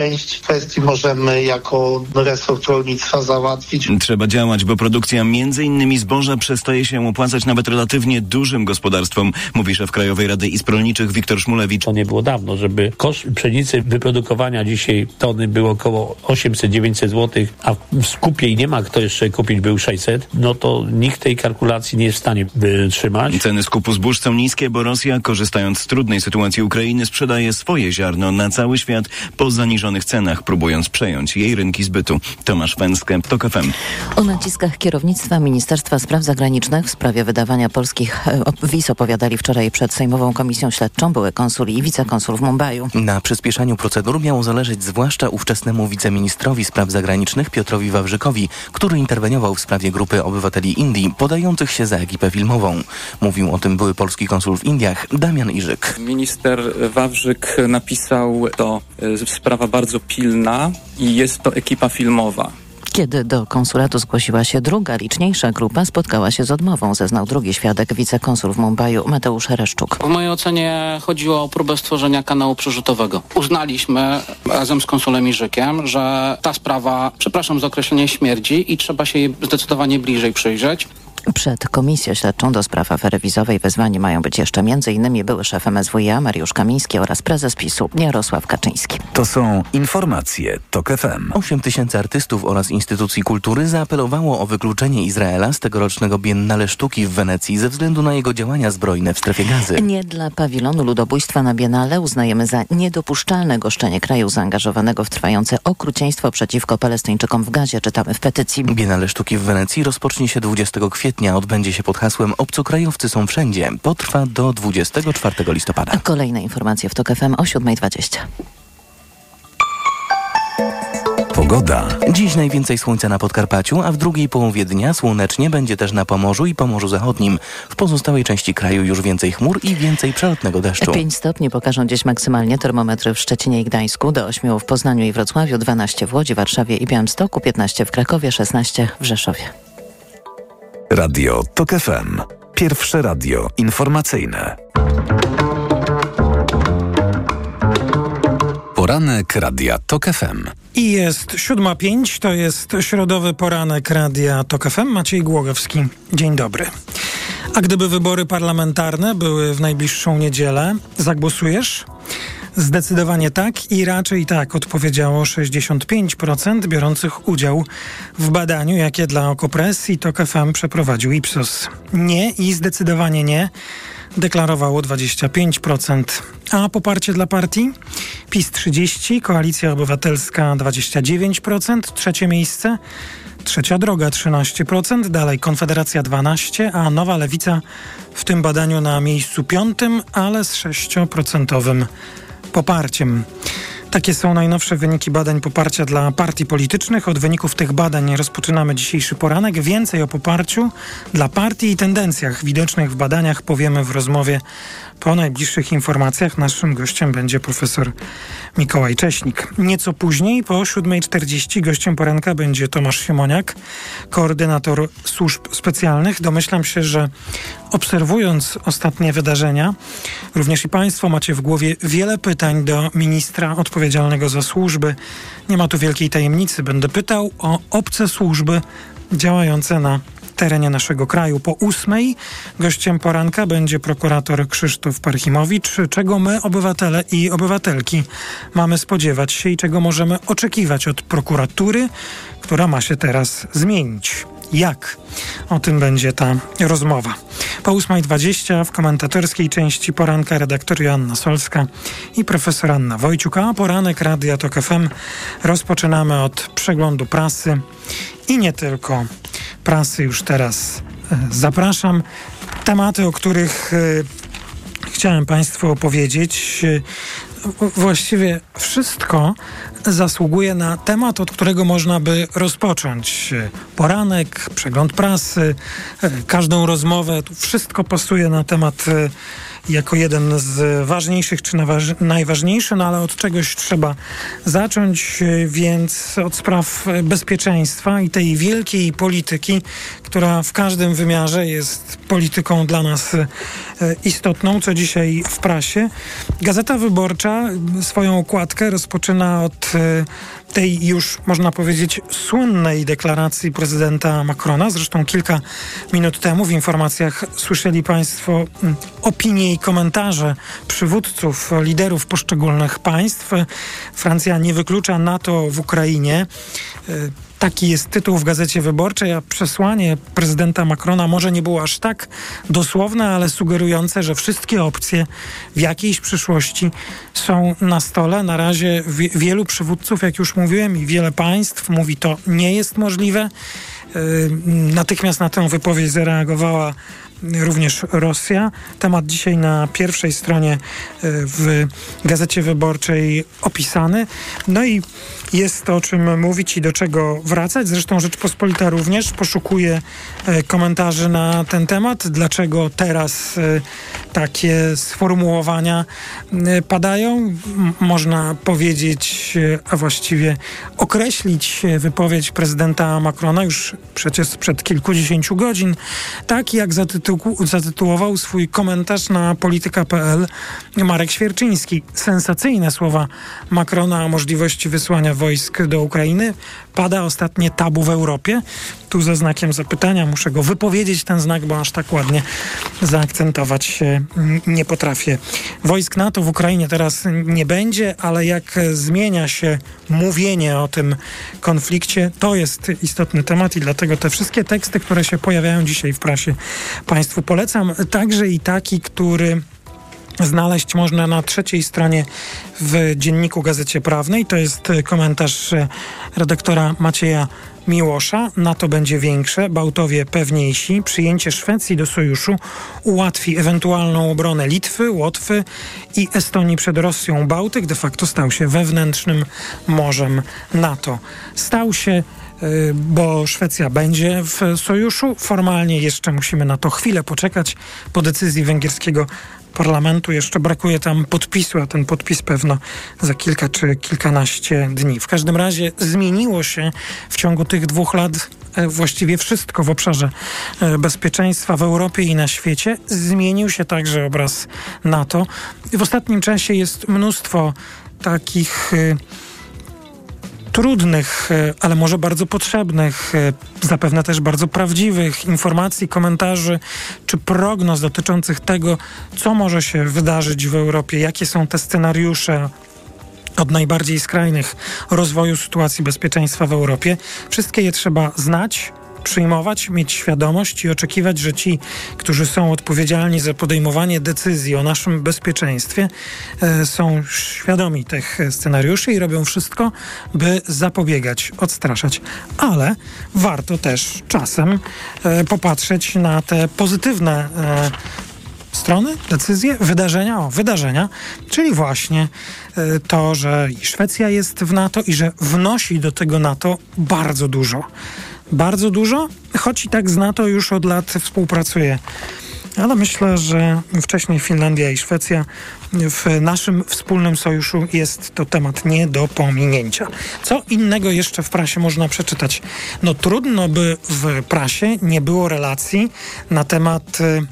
Część kwestii możemy jako resort rolnictwa załatwić. Trzeba działać, bo produkcja między innymi zboża przestaje się opłacać nawet relatywnie dużym gospodarstwom, mówi szef Krajowej Rady Izb Rolniczych Wiktor Szmulewicz. To nie było dawno, żeby koszt pszenicy wyprodukowania dzisiaj tony był około 800-900 zł, a w skupie i nie ma kto jeszcze kupić był 600, no to nikt tej kalkulacji nie jest w stanie wytrzymać. Ceny skupu zbóż są niskie, bo Rosja, korzystając z trudnej sytuacji Ukrainy, sprzedaje swoje ziarno na cały świat po zaniżonych cenach, próbując przejąć jej rynki zbytu. Tomasz Węskę, TOK FM. O naciskach kierownictwa Ministerstwa Spraw Zagranicznych w sprawie wydawania polskich e, wiz opowiadali wczoraj przed Sejmową Komisją Śledczą były konsul i wicekonsul w Mumbaiu. Na przyspieszaniu procedur miało zależeć zwłaszcza ówczesnemu wiceministrowi spraw zagranicznych Piotrowi Wawrzykowi, który interweniował w sprawie grupy obywateli Indii podających się za ekipę filmową. Mówił o tym były polski konsul w Indiach Damian Iżyk. Minister Wawrzyk napisał, to y, sprawa bardzo pilna i jest to ekipa filmowa. Kiedy do konsulatu zgłosiła się druga, liczniejsza grupa, spotkała się z odmową, zeznał drugi świadek, wicekonsul w Mumbaiu Mateusz Hereszczuk. W mojej ocenie chodziło o próbę stworzenia kanału przerzutowego. Uznaliśmy razem z konsulem Iżykiem, że ta sprawa, przepraszam za określenie, śmierdzi i trzeba się jej zdecydowanie bliżej przyjrzeć. Przed Komisją Śledczą do spraw afery wizowej wezwani mają być jeszcze m.in. były szef MSWiA Mariusz Kamiński oraz prezes PiSu Jarosław Kaczyński. To są informacje TOK FM. 8 tysięcy artystów oraz instytucji kultury zaapelowało o wykluczenie Izraela z tegorocznego Biennale Sztuki w Wenecji ze względu na jego działania zbrojne w strefie gazy. Nie dla pawilonu ludobójstwa na Biennale uznajemy za niedopuszczalne goszczenie kraju zaangażowanego w trwające okrucieństwo przeciwko Palestyńczykom w gazie, czytamy w petycji. Biennale Sztuki w Wenecji rozpocznie się 20 kwietnia kwietnia odbędzie się pod hasłem Obcokrajowcy są wszędzie. Potrwa do 24 listopada. A kolejne informacje w TOK FM o 7.20. Pogoda. Dziś najwięcej słońca na Podkarpaciu, a w drugiej połowie dnia słonecznie będzie też na Pomorzu i Pomorzu Zachodnim. W pozostałej części kraju już więcej chmur i więcej przelotnego deszczu. 5 stopni pokażą dziś maksymalnie termometry w Szczecinie i Gdańsku, do 8 w Poznaniu i Wrocławiu, 12 w Łodzi, Warszawie i Białymstoku, 15 w Krakowie, 16 w Rzeszowie. Radio TOK FM. Pierwsze radio informacyjne. Poranek Radia TOK FM. I jest 7.05, to jest środowy poranek Radia TOK FM. Maciej Głogowski. Dzień dobry. A gdyby wybory parlamentarne były w najbliższą niedzielę, zagłosujesz? Zdecydowanie tak i raczej tak odpowiedziało 65% biorących udział w badaniu, jakie dla Okopres i TOK FM przeprowadził Ipsos. Nie i zdecydowanie nie deklarowało 25%. A poparcie dla partii? PiS 30, Koalicja Obywatelska 29%, trzecie miejsce. Trzecia droga 13%, dalej Konfederacja 12%, a Nowa Lewica w tym badaniu na miejscu piątym, ale z 6% poparciem. Takie są najnowsze wyniki badań poparcia dla partii politycznych. Od wyników tych badań rozpoczynamy dzisiejszy poranek. Więcej o poparciu dla partii i tendencjach widocznych w badaniach powiemy w rozmowie po najbliższych informacjach. Naszym gościem będzie profesor Mikołaj Cześnik. Nieco później, po 7.40, gościem poranka będzie Tomasz Siemoniak, koordynator służb specjalnych. Domyślam się, że obserwując ostatnie wydarzenia, również i Państwo macie w głowie wiele pytań do ministra odpowiedzialnego za służby. Nie ma tu wielkiej tajemnicy. Będę pytał o obce służby działające na terenie naszego kraju. Po ósmej gościem poranka będzie prokurator Krzysztof Parchimowicz. Czego my, obywatele i obywatelki, mamy spodziewać się i czego możemy oczekiwać od prokuratury, która ma się teraz zmienić? Jak? O tym będzie ta rozmowa. Po 8.20 w komentatorskiej części poranka redaktor Joanna Solska i profesor Anna Wojciuk, a poranek Radia Tok FM rozpoczynamy od przeglądu prasy i nie tylko prasy już teraz e, zapraszam. Tematy, o których e, chciałem Państwu opowiedzieć, e, właściwie wszystko zasługuje na temat, od którego można by rozpocząć. Poranek, przegląd prasy, każdą rozmowę, wszystko pasuje na temat jako jeden z ważniejszych czy najważniejszy, no ale od czegoś trzeba zacząć, więc od spraw bezpieczeństwa i tej wielkiej polityki, która w każdym wymiarze jest polityką dla nas e, istotną, co dzisiaj w prasie. Gazeta Wyborcza swoją okładkę rozpoczyna od tej już, można powiedzieć, słynnej deklaracji prezydenta Macrona. Zresztą kilka minut temu w informacjach słyszeli Państwo mm, opinie i komentarze przywódców, liderów poszczególnych państw. Francja nie wyklucza NATO w Ukrainie. Taki jest tytuł w Gazecie Wyborczej, a przesłanie prezydenta Macrona może nie było aż tak dosłowne, ale sugerujące, że wszystkie opcje w jakiejś przyszłości są na stole. Na razie wielu przywódców, jak już mówiłem, i wiele państw mówi to nie jest możliwe. Natychmiast na tę wypowiedź zareagowała również Rosja. Temat dzisiaj na pierwszej stronie e, w Gazecie Wyborczej opisany. No i jest to, o czym mówić i do czego wracać. Zresztą Rzeczpospolita również poszukuje e, komentarzy na ten temat. Dlaczego teraz e, takie sformułowania padają? Można powiedzieć, a właściwie określić wypowiedź prezydenta Macrona już przecież przed kilkudziesięciu godzin, tak jak zatytułował zatytułował swój komentarz na polityka.pl Marek Świerczyński. Sensacyjne słowa Macrona o możliwości wysłania wojsk do Ukrainy. Pada ostatnie tabu w Europie. Tu ze znakiem zapytania muszę go wypowiedzieć ten znak, bo aż tak ładnie zaakcentować się nie potrafię. Wojsk NATO w Ukrainie teraz nie będzie, ale jak zmienia się mówienie o tym konflikcie, to jest istotny temat i dlatego te wszystkie teksty, które się pojawiają dzisiaj w prasie, Państwu polecam. Także i taki, który znaleźć można na trzeciej stronie w dzienniku Gazecie Prawnej. To jest komentarz redaktora Macieja Miłosza. NATO będzie większe, Bałtowie pewniejsi. Przyjęcie Szwecji do sojuszu ułatwi ewentualną obronę Litwy, Łotwy i Estonii przed Rosją. Bałtyk de facto stał się wewnętrznym morzem NATO. Stał się y, bo Szwecja będzie w sojuszu. Formalnie jeszcze musimy na to chwilę poczekać po decyzji węgierskiego parlamentu. Jeszcze brakuje tam podpisu, a ten podpis pewno za kilka czy kilkanaście dni. W każdym razie zmieniło się w ciągu tych dwóch lat e, właściwie wszystko w obszarze e, bezpieczeństwa w Europie i na świecie. Zmienił się także obraz NATO. W ostatnim czasie jest mnóstwo takich e, trudnych, e, ale może bardzo potrzebnych, e, zapewne też bardzo prawdziwych informacji, komentarzy czy prognoz dotyczących tego, co może się wydarzyć w Europie, jakie są te scenariusze, od najbardziej skrajnych rozwoju sytuacji bezpieczeństwa w Europie. Wszystkie je trzeba znać, przyjmować, mieć świadomość i oczekiwać, że ci, którzy są odpowiedzialni za podejmowanie decyzji o naszym bezpieczeństwie, e, są świadomi tych scenariuszy i robią wszystko, by zapobiegać, odstraszać. Ale warto też czasem e, popatrzeć na te pozytywne e, strony, decyzje, wydarzenia, o wydarzenia, czyli właśnie to, że Szwecja jest w NATO i że wnosi do tego NATO bardzo dużo bardzo dużo, choć i tak z NATO już od lat współpracuje. Ale myślę, że wcześniej Finlandia i Szwecja w naszym wspólnym sojuszu jest to temat nie do pominięcia. Co innego jeszcze w prasie można przeczytać? No trudno by w prasie nie było relacji na temat y,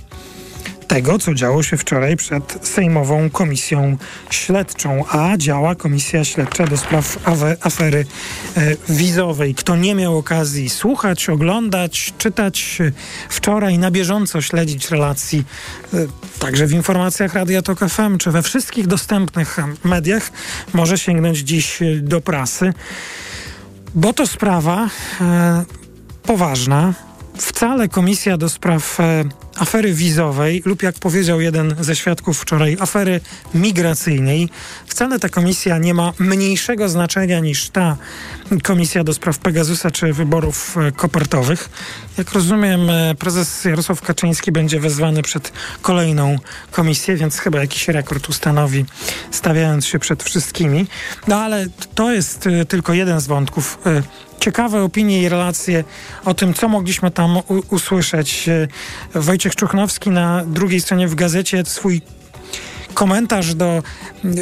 tego, co działo się wczoraj przed Sejmową Komisją Śledczą, a działa Komisja Śledcza do spraw afery e, wizowej. Kto nie miał okazji słuchać, oglądać, czytać e, wczoraj, na bieżąco śledzić relacji, e, także w informacjach Radia Tok FM, czy we wszystkich dostępnych mediach, może sięgnąć dziś do prasy, bo to sprawa poważna. Wcale Komisja do spraw afery wizowej lub jak powiedział jeden ze świadków wczoraj, afery migracyjnej. Wcale ta komisja nie ma mniejszego znaczenia niż ta komisja do spraw Pegasusa czy wyborów e, kopertowych. Jak rozumiem, e, prezes Jarosław Kaczyński będzie wezwany przed kolejną komisję, więc chyba jakiś rekord ustanowi, stawiając się przed wszystkimi. No ale to jest e, tylko jeden z wątków ciekawe opinie i relacje o tym, co mogliśmy tam usłyszeć. Wojciech Czuchnowski na drugiej stronie w gazecie swój komentarz do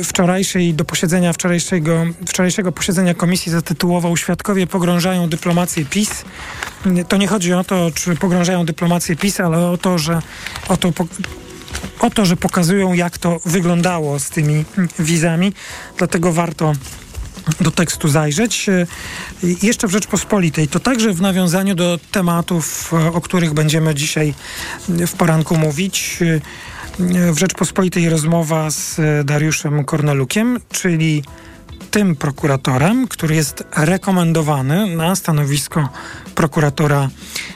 wczorajszej, do posiedzenia wczorajszego, wczorajszego posiedzenia komisji zatytułował Świadkowie pogrążają dyplomację PiS. To nie chodzi o to, czy pogrążają dyplomację PiS, ale o to, że o to o to, że pokazują, jak to wyglądało z tymi wizami. Dlatego warto do tekstu zajrzeć. Jeszcze w Rzeczpospolitej, to także w nawiązaniu do tematów, o których będziemy dzisiaj w poranku mówić. W Rzeczpospolitej rozmowa z Dariuszem Kornelukiem, czyli tym prokuratorem, który jest rekomendowany na stanowisko prokuratora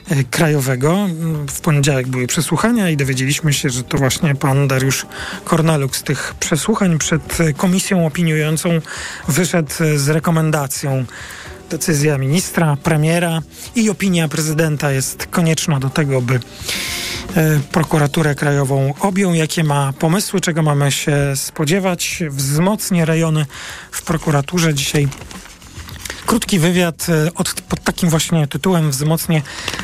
e, krajowego. W poniedziałek były przesłuchania i dowiedzieliśmy się, że to właśnie pan Dariusz Korneluk z tych przesłuchań przed komisją opiniującą wyszedł z rekomendacją decyzja ministra, premiera i opinia prezydenta jest konieczna do tego, by E, prokuraturę Krajową objął, jakie ma pomysły, czego mamy się spodziewać. Wzmocnię rejony w prokuraturze. Dzisiaj Krótki wywiad e, od, pod takim właśnie tytułem Wzmocnię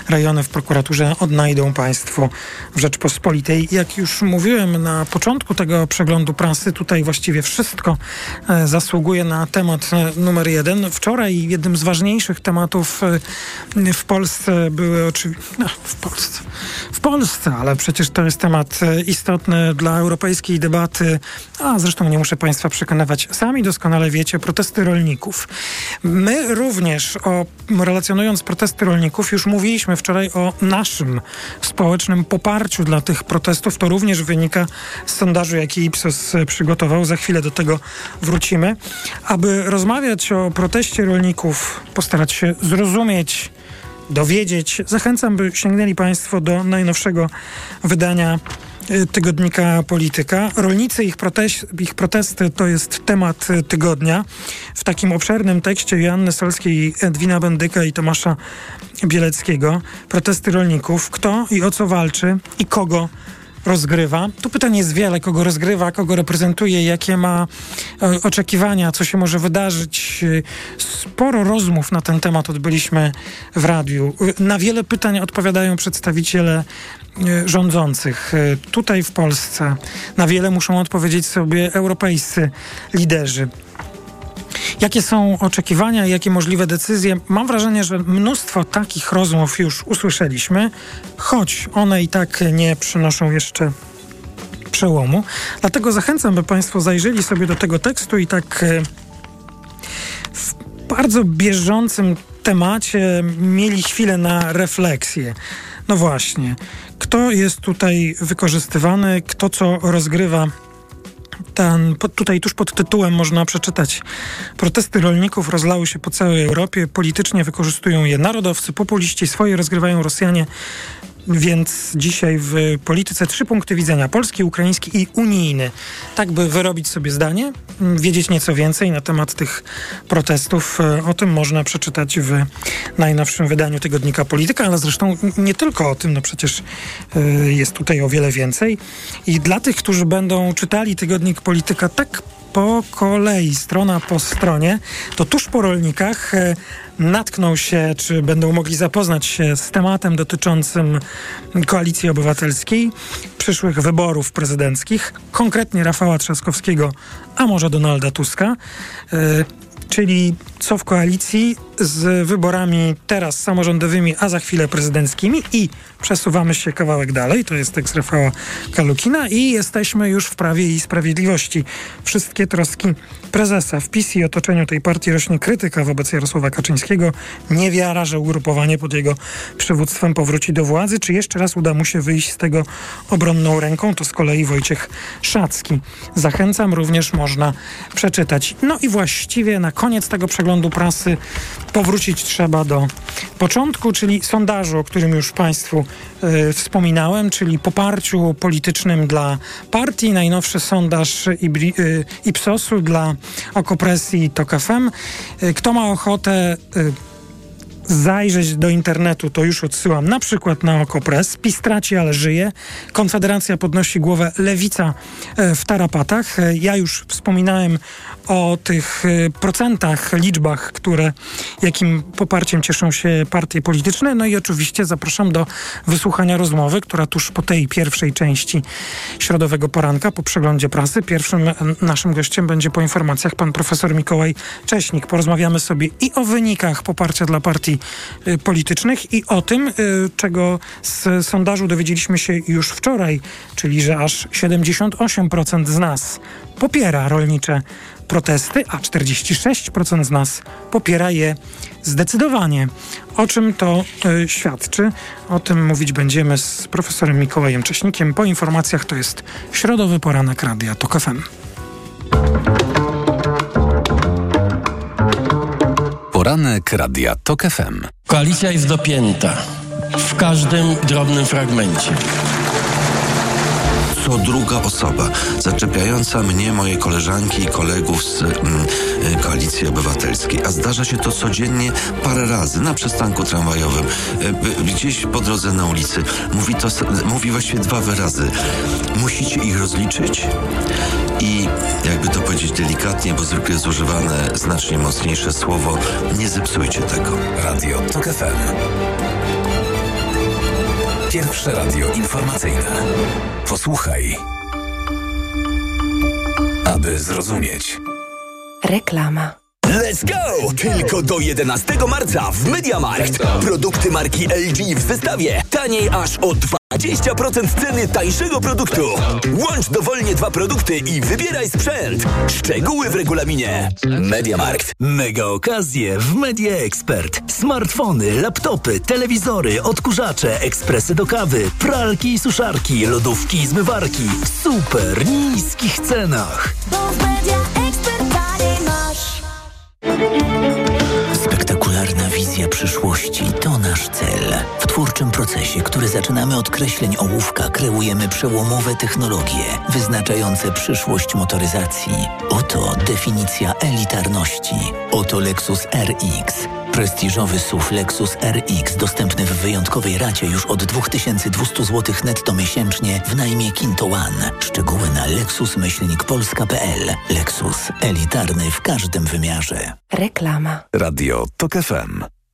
rejony w prokuraturze odnajdą Państwo w Rzeczpospolitej. Jak już mówiłem na początku tego przeglądu prasy, tutaj właściwie wszystko e, zasługuje na temat e, numer jeden. Wczoraj jednym z ważniejszych tematów w Polsce były oczywiście... No, w Polsce. W Polsce, ale przecież to jest temat istotny dla europejskiej debaty, a zresztą nie muszę Państwa przekonywać. Sami doskonale wiecie, protesty rolników. My również, o, relacjonując protesty rolników, już mówiliśmy wczoraj o naszym społecznym poparciu dla tych protestów. To również wynika z sondażu, jaki Ipsos przygotował. Za chwilę do tego wrócimy. Aby rozmawiać o proteście rolników, postarać się zrozumieć, dowiedzieć, zachęcam, by sięgnęli Państwo do najnowszego wydania tygodnika Polityka. Rolnicy, ich, ich protesty to jest temat y, tygodnia. W takim obszernym tekście Joanny Solskiej, Edwina Bendyka i Tomasza Bieleckiego. Protesty rolników. Kto i o co walczy i kogo rozgrywa. Tu pytanie jest wiele, kogo rozgrywa, kogo reprezentuje, jakie ma e, oczekiwania, co się może wydarzyć. Sporo rozmów na ten temat odbyliśmy w radiu. Na wiele pytań odpowiadają przedstawiciele rządzących. E, tutaj w Polsce na wiele muszą odpowiedzieć sobie europejscy liderzy. Jakie są oczekiwania, jakie możliwe decyzje? Mam wrażenie, że mnóstwo takich rozmów już usłyszeliśmy, choć one i tak nie przynoszą jeszcze przełomu. Dlatego zachęcam, by Państwo zajrzeli sobie do tego tekstu i tak e, w bardzo bieżącym temacie mieli chwilę na refleksję. No właśnie, kto jest tutaj wykorzystywany, kto co rozgrywa? Ten, tutaj tuż pod tytułem można przeczytać. Protesty rolników rozlały się po całej Europie, politycznie wykorzystują je narodowcy, populiści, swoje rozgrywają Rosjanie, więc dzisiaj w polityce trzy punkty widzenia: polski, ukraiński i unijny. Tak, by wyrobić sobie zdanie, wiedzieć nieco więcej na temat tych protestów. O tym można przeczytać w najnowszym wydaniu tygodnika Polityka, ale zresztą nie tylko o tym, no przecież e, jest tutaj o wiele więcej. I dla tych, którzy będą czytali tygodnik Polityka tak po kolei, strona po stronie, to tuż po rolnikach e, natkną się, czy będą mogli zapoznać się z tematem dotyczącym Koalicji Obywatelskiej, przyszłych wyborów prezydenckich, konkretnie Rafała Trzaskowskiego, a może Donalda Tuska. E, czyli co w koalicji z wyborami teraz samorządowymi, a za chwilę prezydenckimi i przesuwamy się kawałek dalej, to jest tekst Rafała Kalukina i jesteśmy już w Prawie i Sprawiedliwości. Wszystkie troski prezesa w PiS i otoczeniu tej partii rośnie krytyka wobec Jarosława Kaczyńskiego, niewiara, że ugrupowanie pod jego przywództwem powróci do władzy, czy jeszcze raz uda mu się wyjść z tego obronną ręką, to z kolei Wojciech Szacki. Zachęcam, również można przeczytać. No i właściwie na koniec tego przeglądu prasy powrócić trzeba do początku, czyli sondażu, o którym już Państwu y, wspominałem, czyli poparciu politycznym dla partii. Najnowszy sondaż Ibri, y, Ipsosu dla Okopresji TOK FM. Y, kto ma ochotę zajrzeć do internetu, to już odsyłam na przykład na Okopres. PiS traci, ale żyje. Konfederacja podnosi głowę Lewica w tarapatach. Ja już wspominałem o tych y, procentach, liczbach, które, jakim poparciem cieszą się partie polityczne. No i oczywiście zapraszam do wysłuchania rozmowy, która tuż po tej pierwszej części środowego poranka, po przeglądzie prasy, pierwszym naszym gościem będzie po informacjach pan profesor Mikołaj Cześnik. Porozmawiamy sobie i o wynikach poparcia dla partii y, politycznych i o tym, y, czego z sondażu dowiedzieliśmy się już wczoraj, czyli że aż 78% z nas popiera rolnicze protesty, a 46% z nas popiera je zdecydowanie. O czym to y, świadczy? O tym mówić będziemy z profesorem Mikołajem Cześnikiem. Po informacjach to jest środowy poranek Radia TOK FM. Poranek Radia TOK FM. Koalicja jest dopięta w każdym drobnym fragmencie co druga osoba zaczepiająca mnie, moje koleżanki i kolegów z mm, y, Koalicji Obywatelskiej. A zdarza się to codziennie parę razy na przystanku tramwajowym, y, gdzieś po drodze na ulicy. Mówi to, mówi właściwie dwa wyrazy. Musicie ich rozliczyć i jakby to powiedzieć delikatnie, bo zwykle jest używane znacznie mocniejsze słowo, nie zepsujcie tego. Radio TOK FM. Pierwsze radio informacyjne. Posłuchaj. Aby zrozumieć. Reklama. Let's go! Tylko do 11 marca w Mediamarkt. Produkty marki LG w zestawie. Taniej aż o 20% ceny tańszego produktu. Łącz dowolnie dwa produkty i wybieraj sprzęt. Szczegóły w regulaminie. Mediamarkt. Mega okazje w Media Expert. Smartfony, laptopy, telewizory, odkurzacze, ekspresy do kawy, pralki i suszarki, lodówki i zmywarki w super niskich cenach. Bo w Media Expert masz. Przyszłości to nasz cel. W twórczym procesie, który zaczynamy od kreśleń ołówka, kreujemy przełomowe technologie wyznaczające przyszłość motoryzacji. Oto definicja elitarności. Oto Lexus RX. Prestiżowy SUV Lexus RX dostępny w wyjątkowej racie już od 2200 zł netto miesięcznie w najmie Kinto One. Szczegóły na lexus-polska.pl. Lexus. Elitarny w każdym wymiarze. Reklama. Radio TOK FM.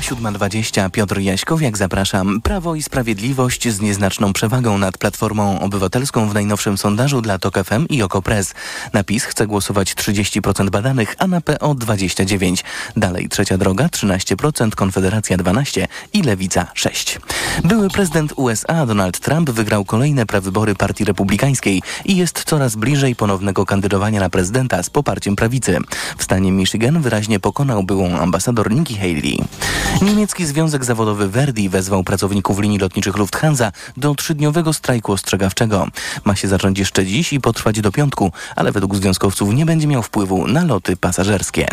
Minęła 7.20. Piotr Jaśkowiak, zapraszam. Prawo i Sprawiedliwość z nieznaczną przewagą nad Platformą Obywatelską w najnowszym sondażu dla TOK FM i OKO.press. Na PiS chce głosować 30% badanych, a na PO 29%. Dalej Trzecia Droga 13%, Konfederacja 12% i Lewica 6%. Były prezydent USA Donald Trump wygrał kolejne prewybory Partii Republikańskiej i jest coraz bliżej ponownego kandydowania na prezydenta z poparciem prawicy. W stanie Michigan wyraźnie pokonał byłą ambasador Nikki Haley. Niemiecki Związek Zawodowy Verdi wezwał pracowników linii lotniczych Lufthansa do trzydniowego strajku ostrzegawczego. Ma się zacząć jeszcze dziś i potrwać do piątku, ale według związkowców nie będzie miał wpływu na loty pasażerskie.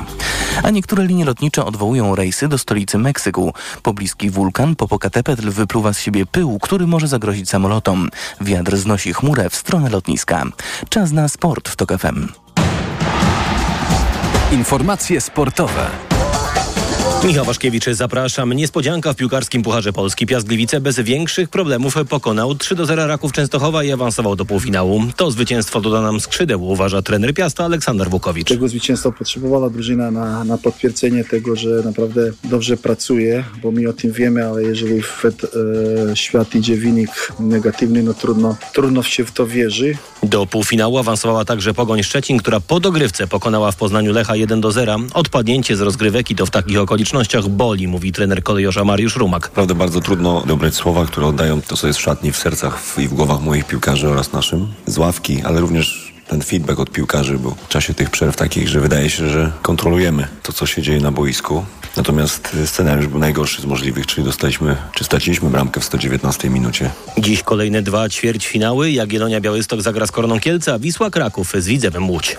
A niektóre linie lotnicze odwołują rejsy do stolicy Meksyku. Pobliski wulkan Popocatépetl wypluwa z siebie pył, który może zagrozić samolotom. Wiatr znosi chmurę w stronę lotniska. Czas na sport w TOK FM. Informacje sportowe. Michał Waszkiewicz, zapraszam. Niespodzianka w piłkarskim Pucharze Polski. Piast Gliwice bez większych problemów pokonał 3 do 0 Raków Częstochowa i awansował do półfinału. To zwycięstwo doda nam skrzydeł, uważa trener Piasta Aleksander Wukowicz. Tego zwycięstwa potrzebowała drużyna na, na potwierdzenie tego, że naprawdę dobrze pracuje, bo my o tym wiemy, ale jeżeli w e, świat idzie wynik negatywny, no trudno, trudno się w to wierzy. Do półfinału awansowała także Pogoń Szczecin, która po dogrywce pokonała w Poznaniu Lecha 1 do 0. Odpadnięcie z rozgrywek i to w takich okolicznościach boli, mówi trener kolejorza Mariusz Rumak. Naprawdę bardzo trudno dobrać słowa, które oddają to, co jest w szatni, w sercach i w głowach moich piłkarzy oraz naszym. Z ławki, ale również ten feedback od piłkarzy, bo w czasie tych przerw takich, że wydaje się, że kontrolujemy to, co się dzieje na boisku. Natomiast scenariusz był najgorszy z możliwych, czyli dostaliśmy, czy straciliśmy bramkę w 119 minucie. Dziś kolejne dwa ćwierćfinały. Jagiellonia Białystok zagra z Korną Kielce, Wisła Kraków z Widzewem Łódź.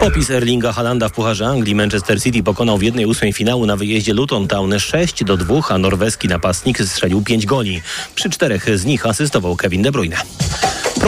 Popis Erlinga Halanda w Pucharze Anglii Manchester City pokonał w jednej ósmej finału na wyjeździe Luton Town 6 do 2, a norweski napastnik strzelił 5 goli. Przy czterech z nich asystował Kevin De Bruyne.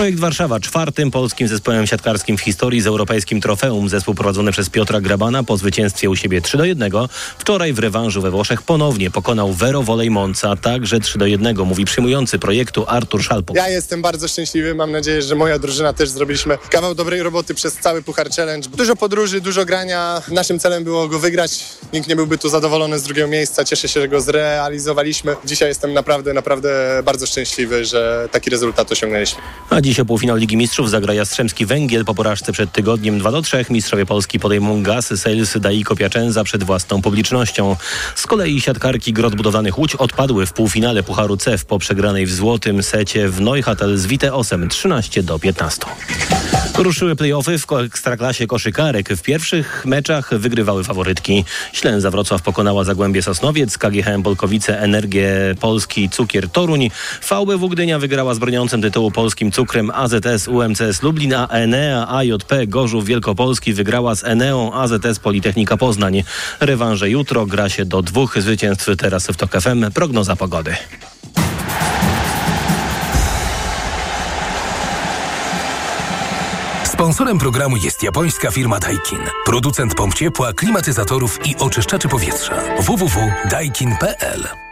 Projekt Warszawa czwartym polskim zespołem siatkarskim w historii z europejskim trofeum. Zespół prowadzony przez Piotra Grabana po zwycięstwie u siebie 3 do 1. Wczoraj w rewanżu we Włoszech ponownie pokonał Vero Volej Monza, także 3 do 1, mówi przyjmujący projektu Artur Szalpo. Ja jestem bardzo szczęśliwy, mam nadzieję, że moja drużyna też zrobiliśmy kawał dobrej roboty przez cały Puchar Challenge. Dużo podróży, dużo grania. Naszym celem było go wygrać. Nikt nie byłby tu zadowolony z drugiego miejsca. Cieszę się, że go zrealizowaliśmy. Dzisiaj jestem naprawdę, naprawdę bardzo szczęśliwy, że taki rezultat osiągnęliśmy. A dziś Dziś o półfinał Ligi Mistrzów zagra Jastrzębski Węgiel po porażce przed tygodniem 2 do 3. Mistrzowie Polski podejmą gaz Sales Daiko Piacenza przed własną publicznością. Z kolei siatkarki Grot Budowlanych Łódź odpadły w półfinale Pucharu CEF po przegranej w złotym secie w Neuchâtel z Wite 8 13 do 15. Ruszyły play-offy w Ekstraklasie koszykarek. W pierwszych meczach wygrywały faworytki. Ślęza Wrocław pokonała Zagłębie Sosnowiec, KGHM Polkowice, Energię Polski, Cukier Toruń. VBW Gdynia wygrała z broniącym tytułu polskim cukrem AZS UMCS Lublin, a Enea AJP Gorzów Wielkopolski wygrała z Eneą AZS Politechnika Poznań. Rewanże jutro gra się do dwóch zwycięstw teraz w TOK FM. Prognoza pogody. Sponsorem programu jest japońska firma Daikin. Producent pomp ciepła, klimatyzatorów i oczyszczaczy powietrza. www.daikin.pl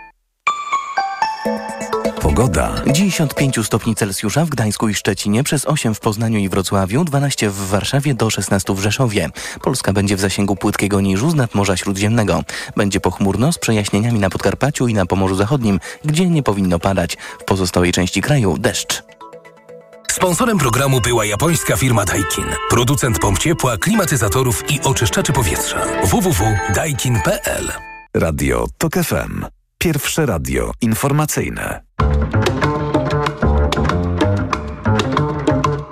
Pogoda. Dziś od 5 stopni Celsjusza w Gdańsku i Szczecinie, przez 8 w Poznaniu i Wrocławiu, 12 w Warszawie do 16 w Rzeszowie. Polska będzie w zasięgu płytkiego niżu z nad Morza Śródziemnego. Będzie pochmurno z przejaśnieniami na Podkarpaciu i na Pomorzu Zachodnim, gdzie nie powinno padać. W pozostałej części kraju deszcz. Sponsorem programu była japońska firma Daikin. Producent pomp ciepła, klimatyzatorów i oczyszczaczy powietrza. www.daikin.pl Radio TOK FM. Pierwsze radio informacyjne.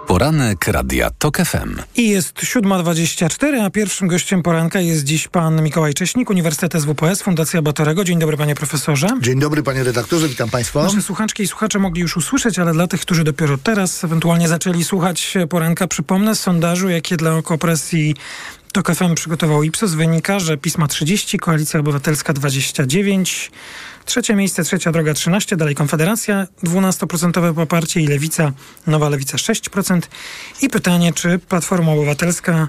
Poranek Radia TOK FM. I jest 7.24, a pierwszym gościem poranka jest dziś pan Mikołaj Cześnik, Uniwersytet SWPS, Fundacja Batorego. Dzień dobry panie profesorze. Dzień dobry panie redaktorze, witam państwa. Nasze słuchaczki i słuchacze mogli już usłyszeć, ale dla tych, którzy dopiero teraz ewentualnie zaczęli słuchać poranka, przypomnę z sondażu, jakie dla okopresji TOK FM przygotował Ipsos, wynika, że Pisma 30, Koalicja Obywatelska 29, Trzecie miejsce, Trzecia Droga 13, dalej Konfederacja 12% poparcie i Lewica, Nowa Lewica 6%. I pytanie, czy Platforma Obywatelska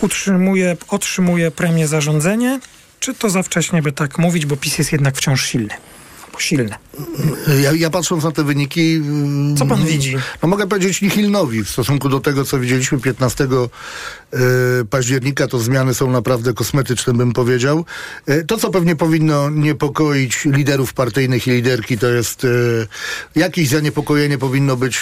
utrzymuje, otrzymuje premię za rządzenie, czy to za wcześnie, by tak mówić, bo PiS jest jednak wciąż silny silne. Ja, ja, patrząc na te wyniki... Co pan widzi? No mogę powiedzieć nihilnowi w stosunku do tego, co widzieliśmy 15 y, października. To zmiany są naprawdę kosmetyczne, bym powiedział. Y, to, co pewnie powinno niepokoić liderów partyjnych i liderki, to jest y, jakieś zaniepokojenie powinno być,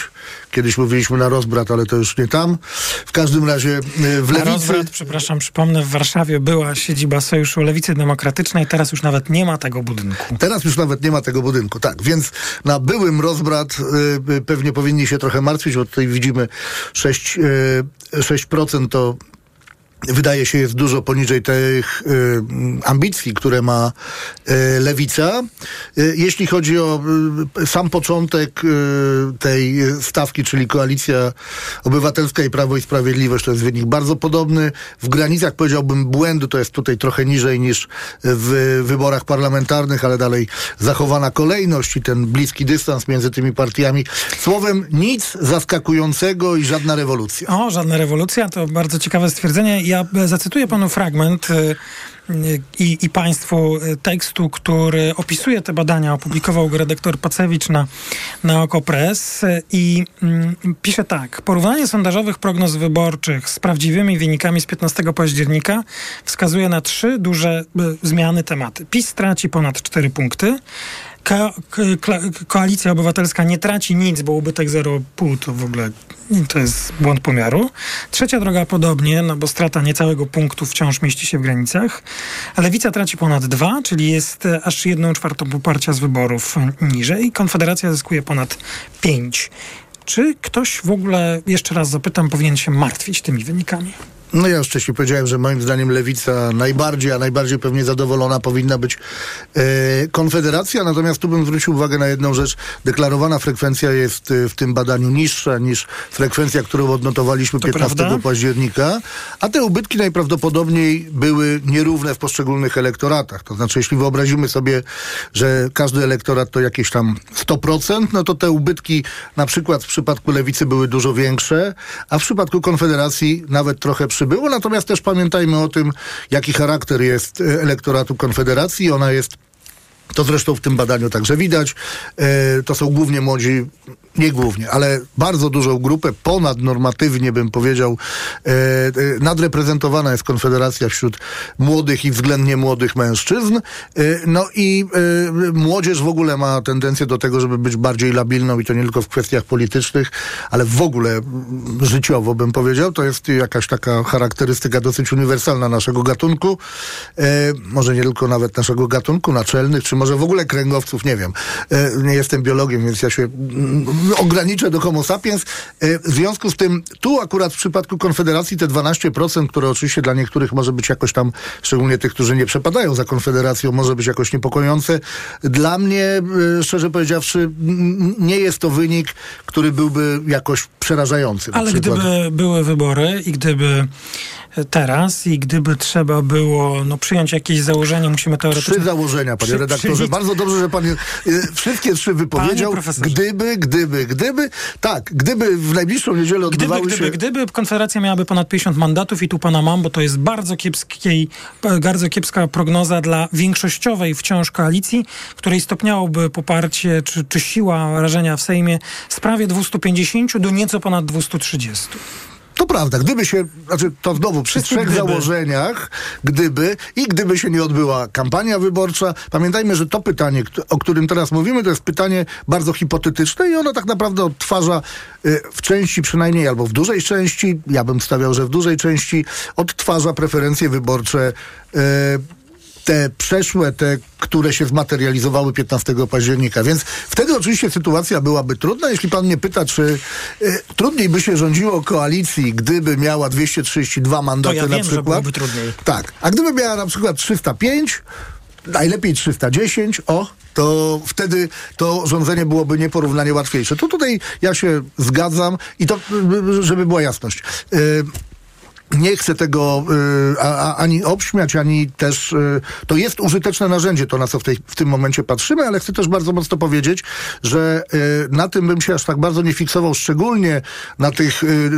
kiedyś mówiliśmy na rozbrat, ale to już nie tam. W każdym razie w Lewicy... Na rozbrat, przepraszam, przypomnę, w Warszawie była siedziba Sojuszu Lewicy Demokratycznej, teraz już nawet nie ma tego budynku. Teraz już nawet nie ma tego budynku, tak. Więc na byłym rozbrat pewnie powinni się trochę martwić, bo tutaj widzimy 6, y, 6% to wydaje się jest dużo poniżej tych y, ambicji, które ma y, lewica. Y, jeśli chodzi o sam początek tej stawki, czyli koalicja obywatelska i Prawo i Sprawiedliwość, to jest wynik bardzo podobny. W granicach powiedziałbym błędu, to jest tutaj trochę niżej niż w wyborach parlamentarnych, ale dalej zachowana kolejność i ten bliski dystans między tymi partiami. Słowem, nic zaskakującego i żadna rewolucja. O, żadna rewolucja, to bardzo ciekawe stwierdzenie. Ja zacytuję panu fragment i, i Państwu tekstu, który opisuje te badania. Opublikował go redaktor Pacewicz na, na Okopres i mm, pisze tak. Porównanie sondażowych prognoz wyborczych z prawdziwymi wynikami z 15 października wskazuje na trzy duże zmiany tematy. PiS traci ponad 4 punkty. Ko ko koalicja obywatelska nie traci nic, bo ubytek 0,5 to w ogóle to jest błąd pomiaru. Trzecia droga podobnie, no bo strata niecałego punktu wciąż mieści się w granicach. Lewica traci ponad 2, czyli jest aż jedną czwartą poparcia z wyborów niżej. Konfederacja zyskuje ponad 5. Czy ktoś w ogóle, jeszcze raz zapytam, powinien się martwić tymi wynikami? No ja już wcześniej powiedziałem, że moim zdaniem lewica najbardziej, a najbardziej pewnie zadowolona powinna być e, Konfederacja. Natomiast tu bym zwrócił uwagę na jedną rzecz. Deklarowana frekwencja jest w tym badaniu niższa niż frekwencja, którą odnotowaliśmy to 15 prawda? października. A te ubytki najprawdopodobniej były nierówne w poszczególnych elektoratach. To znaczy, jeśli wyobrazimy sobie, że każdy elektorat to jakieś tam 100%, no to te ubytki na przykład w przypadku lewicy były dużo większe, a w przypadku Konfederacji nawet trochę przybyło. Natomiast też pamiętajmy o tym, jaki charakter jest elektoratu Konfederacji. Ona jest to zresztą w tym badaniu także widać. E, to są głównie młodzi nie głównie, ale bardzo dużą grupę, ponadnormatywnie bym powiedział, e, e, nadreprezentowana jest Konfederacja wśród młodych i względnie młodych mężczyzn. No i młodzież w ogóle ma tendencję do tego, żeby być bardziej labilną i to nie tylko w kwestiach politycznych, ale w ogóle życiowo bym powiedział. To jest jakaś taka charakterystyka dosyć uniwersalna naszego gatunku. Może nie tylko nawet naszego gatunku, naczelnych, czy może w ogóle kręgowców, nie wiem. E, nie jestem biologiem, więc ja się ograniczę do homo sapiens. E, w związku z tym, tu akurat w przypadku Konfederacji te 12%, które oczywiście dla niektórych może być jakoś tam, szczególnie tych, którzy nie przepadają za Konfederacją, może być jakoś niepokojące. Dla mnie, e, szczerze powiedziawszy, nie jest to wynik, który byłby jakoś przerażający. Ale gdyby były wybory i gdyby teraz i gdyby trzeba było no, przyjąć jakieś założenie, musimy teoretycznie... Trzy założenia, panie Przy- redaktorze. Bardzo dobrze, że pan y, wszystkie trzy wypowiedział. Gdyby, gdyby, gdyby. Tak, gdyby w najbliższą niedzielę Gdyby, odbywały gdyby, się... gdyby Konfederacja miałaby ponad 50 mandatów i tu pana mam, bo to jest bardzo, kiepskiej, bardzo kiepska prognoza dla większościowej wciąż koalicji, której stopniałoby poparcie czy, czy siła rażenia w Sejmie z prawie 250 do nieco ponad 230. To prawda, gdyby się, znaczy to znowu przy Wszyscy trzech gdyby. założeniach, gdyby i gdyby się nie odbyła kampania wyborcza, pamiętajmy, że to pytanie, o którym teraz mówimy, to jest pytanie bardzo hipotetyczne i ono tak naprawdę odtwarza y, w części przynajmniej, albo w dużej części, ja bym stawiał, że w dużej części odtwarza preferencje wyborcze y, te przeszłe, te, które się zmaterializowały 15 października. Więc wtedy oczywiście sytuacja byłaby trudna. Jeśli pan mnie pyta, czy y, trudniej by się rządziło koalicji, gdyby miała 232 mandaty ja na wiem, że przykład. byłoby trudniej. Tak. A gdyby miała na przykład 305, najlepiej 310, o, to wtedy to rządzenie byłoby nieporównanie łatwiejsze. To tutaj ja się zgadzam i to, y, żeby była jasność. Y, nie chcę tego y, a, ani obśmiać, ani też. Y, to jest użyteczne narzędzie, to na co w, tej, w tym momencie patrzymy, ale chcę też bardzo mocno powiedzieć, że y, na tym bym się aż tak bardzo nie fiksował, szczególnie na tych y,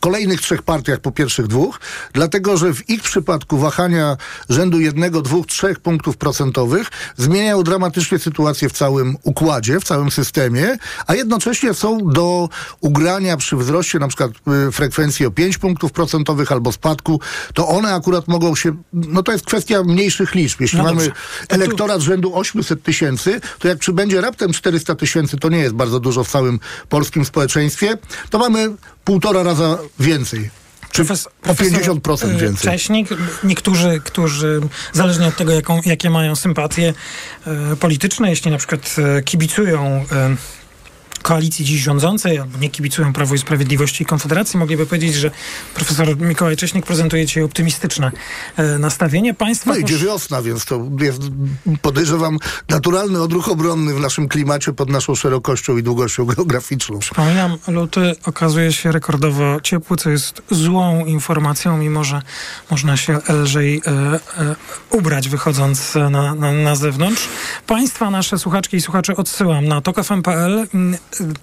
kolejnych trzech partiach po pierwszych dwóch, dlatego że w ich przypadku wahania rzędu jednego, dwóch, trzech punktów procentowych zmieniają dramatycznie sytuację w całym układzie, w całym systemie, a jednocześnie są do ugrania przy wzroście na przykład y, frekwencji o 5 punktów procentowych albo spadku, to one akurat mogą się, no to jest kwestia mniejszych liczb. Jeśli No mamy. To tu- elektorat rzędu 800 tysięcy, to jak przybędzie raptem 400 tysięcy, to nie jest bardzo dużo w całym polskim społeczeństwie, to mamy półtora raza więcej. Czy o 50% y, więcej. Cześnik, niektórzy, którzy zależnie od tego, jaką, jakie mają sympatie e, polityczne, jeśli na przykład e, kibicują e, koalicji dziś rządzącej, albo nie kibicują Prawo i Sprawiedliwości i Konfederacji, mogliby powiedzieć, że profesor Mikołaj Cześnik prezentuje dzisiaj optymistyczne e, nastawienie państwa. No idzie wiosna, więc to jest, podejrzewam, naturalny odruch obronny w naszym klimacie pod naszą szerokością i długością geograficzną. Przypominam, luty okazuje się rekordowo ciepły, co jest złą informacją, mimo że można się lżej e, e, ubrać wychodząc na, na, na zewnątrz. Państwa, nasze słuchaczki i słuchacze odsyłam na tokfm.pl.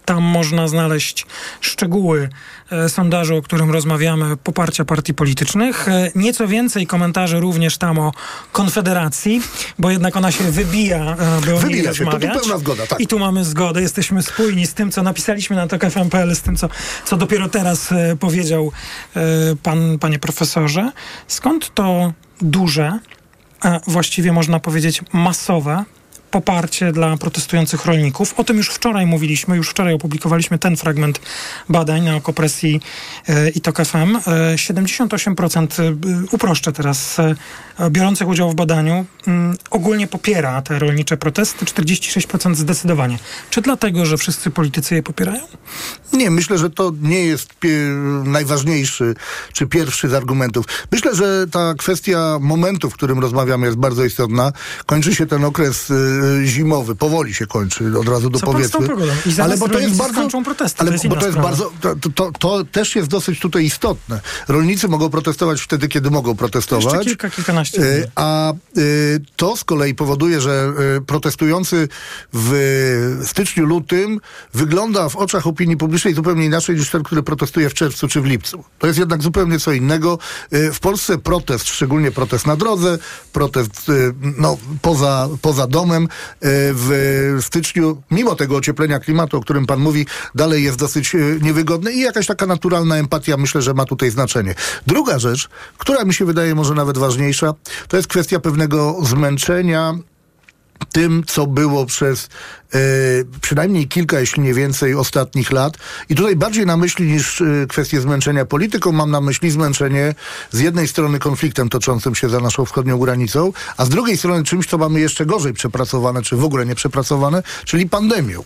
Tam można znaleźć szczegóły e, sondażu, o którym rozmawiamy, poparcia partii politycznych. E, Nieco więcej komentarzy również tam o Konfederacji, bo jednak ona się wybija, e, by o Wybija się, to tu rozmawiać. pełna zgoda, tak. I tu mamy zgodę, jesteśmy spójni z tym, co napisaliśmy na TokFM.pl, z tym, co, co dopiero teraz powiedział pan, panie profesorze. Skąd to duże, a właściwie można powiedzieć masowe poparcie dla protestujących rolników. O tym już wczoraj mówiliśmy, już wczoraj opublikowaliśmy ten fragment badań na Okopresji e, i TOK FM. E, 78% e, uproszczę teraz e, biorących udział w badaniu mm, ogólnie popiera te rolnicze protesty, 46% zdecydowanie. Czy dlatego, że wszyscy politycy je popierają? Nie, myślę, że to nie jest najważniejszy czy pierwszy z argumentów. Myślę, że ta kwestia momentu, w którym rozmawiamy, jest bardzo istotna. Kończy się ten okres y, zimowy, powoli się kończy, od razu do Co pan z tą powiedzmy. pogodą? I zaraz Ale bo to jest bardzo. protesty, ale to jest bo to jest sprawa. bardzo. To, to, to, to też jest dosyć tutaj istotne. Rolnicy mogą protestować wtedy, kiedy mogą protestować. Jeszcze kilka, kilkanaście dni. Y, A y, to z kolei powoduje, że y, protestujący w styczniu, lutym wygląda w oczach opinii publicznej zupełnie inaczej niż ten, który protestuje w czerwcu czy w lipcu. To jest jednak zupełnie co innego. Y, W Polsce protest, szczególnie protest na drodze, protest y, no, poza, poza domem, w styczniu, mimo tego ocieplenia klimatu, o którym pan mówi, dalej jest dosyć niewygodny i jakaś taka naturalna empatia myślę, że ma tutaj znaczenie. Druga rzecz, która mi się wydaje może nawet ważniejsza, to jest kwestia pewnego zmęczenia tym, co było przez e, przynajmniej kilka, jeśli nie więcej, ostatnich lat. I tutaj bardziej na myśli niż e, kwestię zmęczenia polityką, mam na myśli zmęczenie z jednej strony konfliktem toczącym się za naszą wschodnią granicą, a z drugiej strony czymś, co mamy jeszcze gorzej przepracowane, czy w ogóle nie przepracowane, czyli pandemią.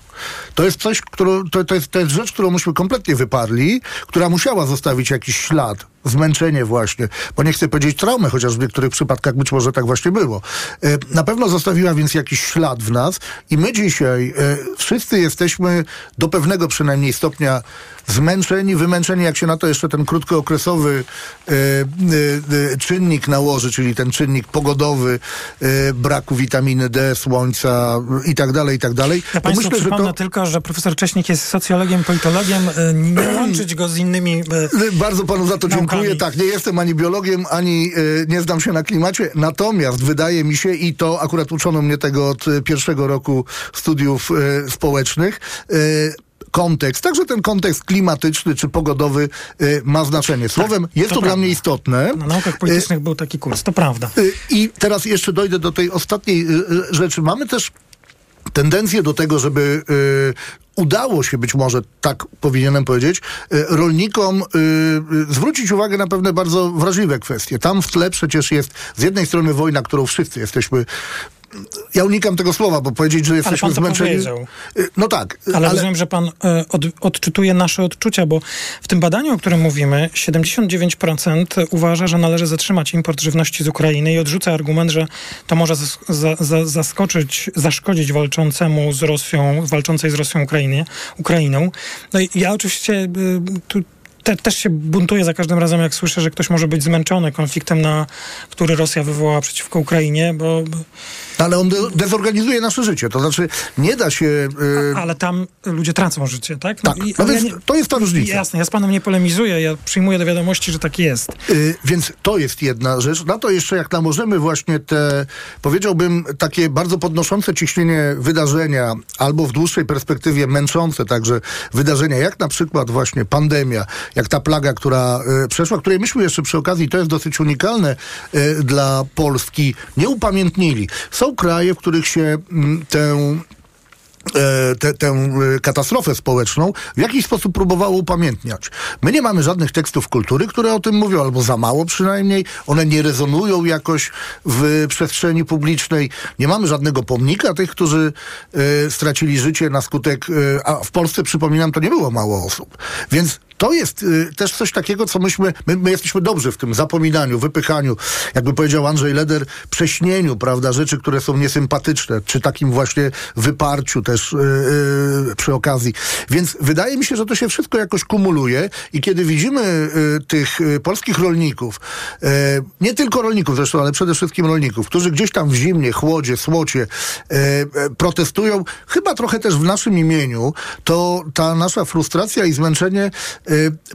To jest coś, którą, to, to, jest, to jest rzecz, którą myśmy kompletnie wyparli, która musiała zostawić jakiś ślad zmęczenie właśnie, bo nie chcę powiedzieć traumę, chociaż w niektórych przypadkach być może tak właśnie było. E, na pewno zostawiła więc jakiś ślad w nas i my dzisiaj e, wszyscy jesteśmy do pewnego przynajmniej stopnia zmęczeni, wymęczeni, jak się na to jeszcze ten krótkookresowy e, e, czynnik nałoży, czyli ten czynnik pogodowy, e, braku witaminy D, słońca i tak dalej, i tak dalej. Ja Państwu myślę, przypomnę że to... tylko, że profesor Cześnik jest socjologiem, politologiem, nie łączyć go z innymi Bardzo panu za to naukami. dziękuję. Tak, nie jestem ani biologiem, ani nie znam się na klimacie, natomiast wydaje mi się, i to akurat uczono mnie tego od pierwszego roku studiów społecznych, kontekst, także ten kontekst klimatyczny czy pogodowy y, ma znaczenie. Słowem, tak, jest to, to dla mnie istotne. Na naukach politycznych y, był taki kurs, to prawda. Y, I teraz jeszcze dojdę do tej ostatniej y, y, rzeczy. Mamy też tendencję do tego, żeby y, udało się być może, tak powinienem powiedzieć, rolnikom zwrócić uwagę na pewne bardzo wrażliwe kwestie. Tam w tle przecież jest z jednej strony wojna, którą wszyscy jesteśmy ja unikam tego słowa, bo powiedzieć, że jesteśmy ale pan zmęczeni. Powiedział. No tak. Ale, ale rozumiem, że pan e, od, odczytuje nasze odczucia, bo w tym badaniu, o którym mówimy, 79% uważa, że należy zatrzymać import żywności z Ukrainy i odrzuca argument, że to może za, za, zaskoczyć, zaszkodzić walczącemu z Rosją, walczącej z Rosją Ukrainie, Ukrainą. No i ja oczywiście e, tu te, też się buntuję za każdym razem, jak słyszę, że ktoś może być zmęczony konfliktem, na, który Rosja wywołała przeciwko Ukrainie, bo... Ale on de dezorganizuje nasze życie, to znaczy nie da się... Yy... A, ale tam ludzie tracą życie, tak? No tak, i, no więc ja nie, to jest ta różnica. Jasne, ja z panem nie polemizuję, ja przyjmuję do wiadomości, że tak jest. Yy, więc to jest jedna rzecz. Na to jeszcze jak nałożymy właśnie te, powiedziałbym, takie bardzo podnoszące ciśnienie wydarzenia, albo w dłuższej perspektywie męczące także wydarzenia, jak na przykład właśnie pandemia, jak ta plaga, która y, przeszła, której myśmy jeszcze przy okazji, to jest dosyć unikalne y, dla Polski, nie upamiętnili. Są kraje, w których się y, tę tę, tę katastrofę społeczną w jakiś sposób próbowało upamiętniać. My nie mamy żadnych tekstów kultury, które o tym mówią, albo za mało przynajmniej. One nie rezonują jakoś w przestrzeni publicznej. Nie mamy żadnego pomnika tych, którzy y, stracili życie na skutek, y, a w Polsce, przypominam, to nie było mało osób. Więc to jest y, też coś takiego, co myśmy, my, my, jesteśmy dobrzy w tym zapominaniu, wypychaniu, jakby powiedział Andrzej Leder, prześnieniu, prawda, rzeczy, które są niesympatyczne, czy takim właśnie wyparciu też y, y, przy okazji. Więc wydaje mi się, że to się wszystko jakoś kumuluje i kiedy widzimy y, tych y, polskich rolników, y, nie tylko rolników zresztą, ale przede wszystkim rolników, którzy gdzieś tam w zimnie, chłodzie, słocie protestują, chyba trochę też w naszym imieniu, to ta nasza frustracja i zmęczenie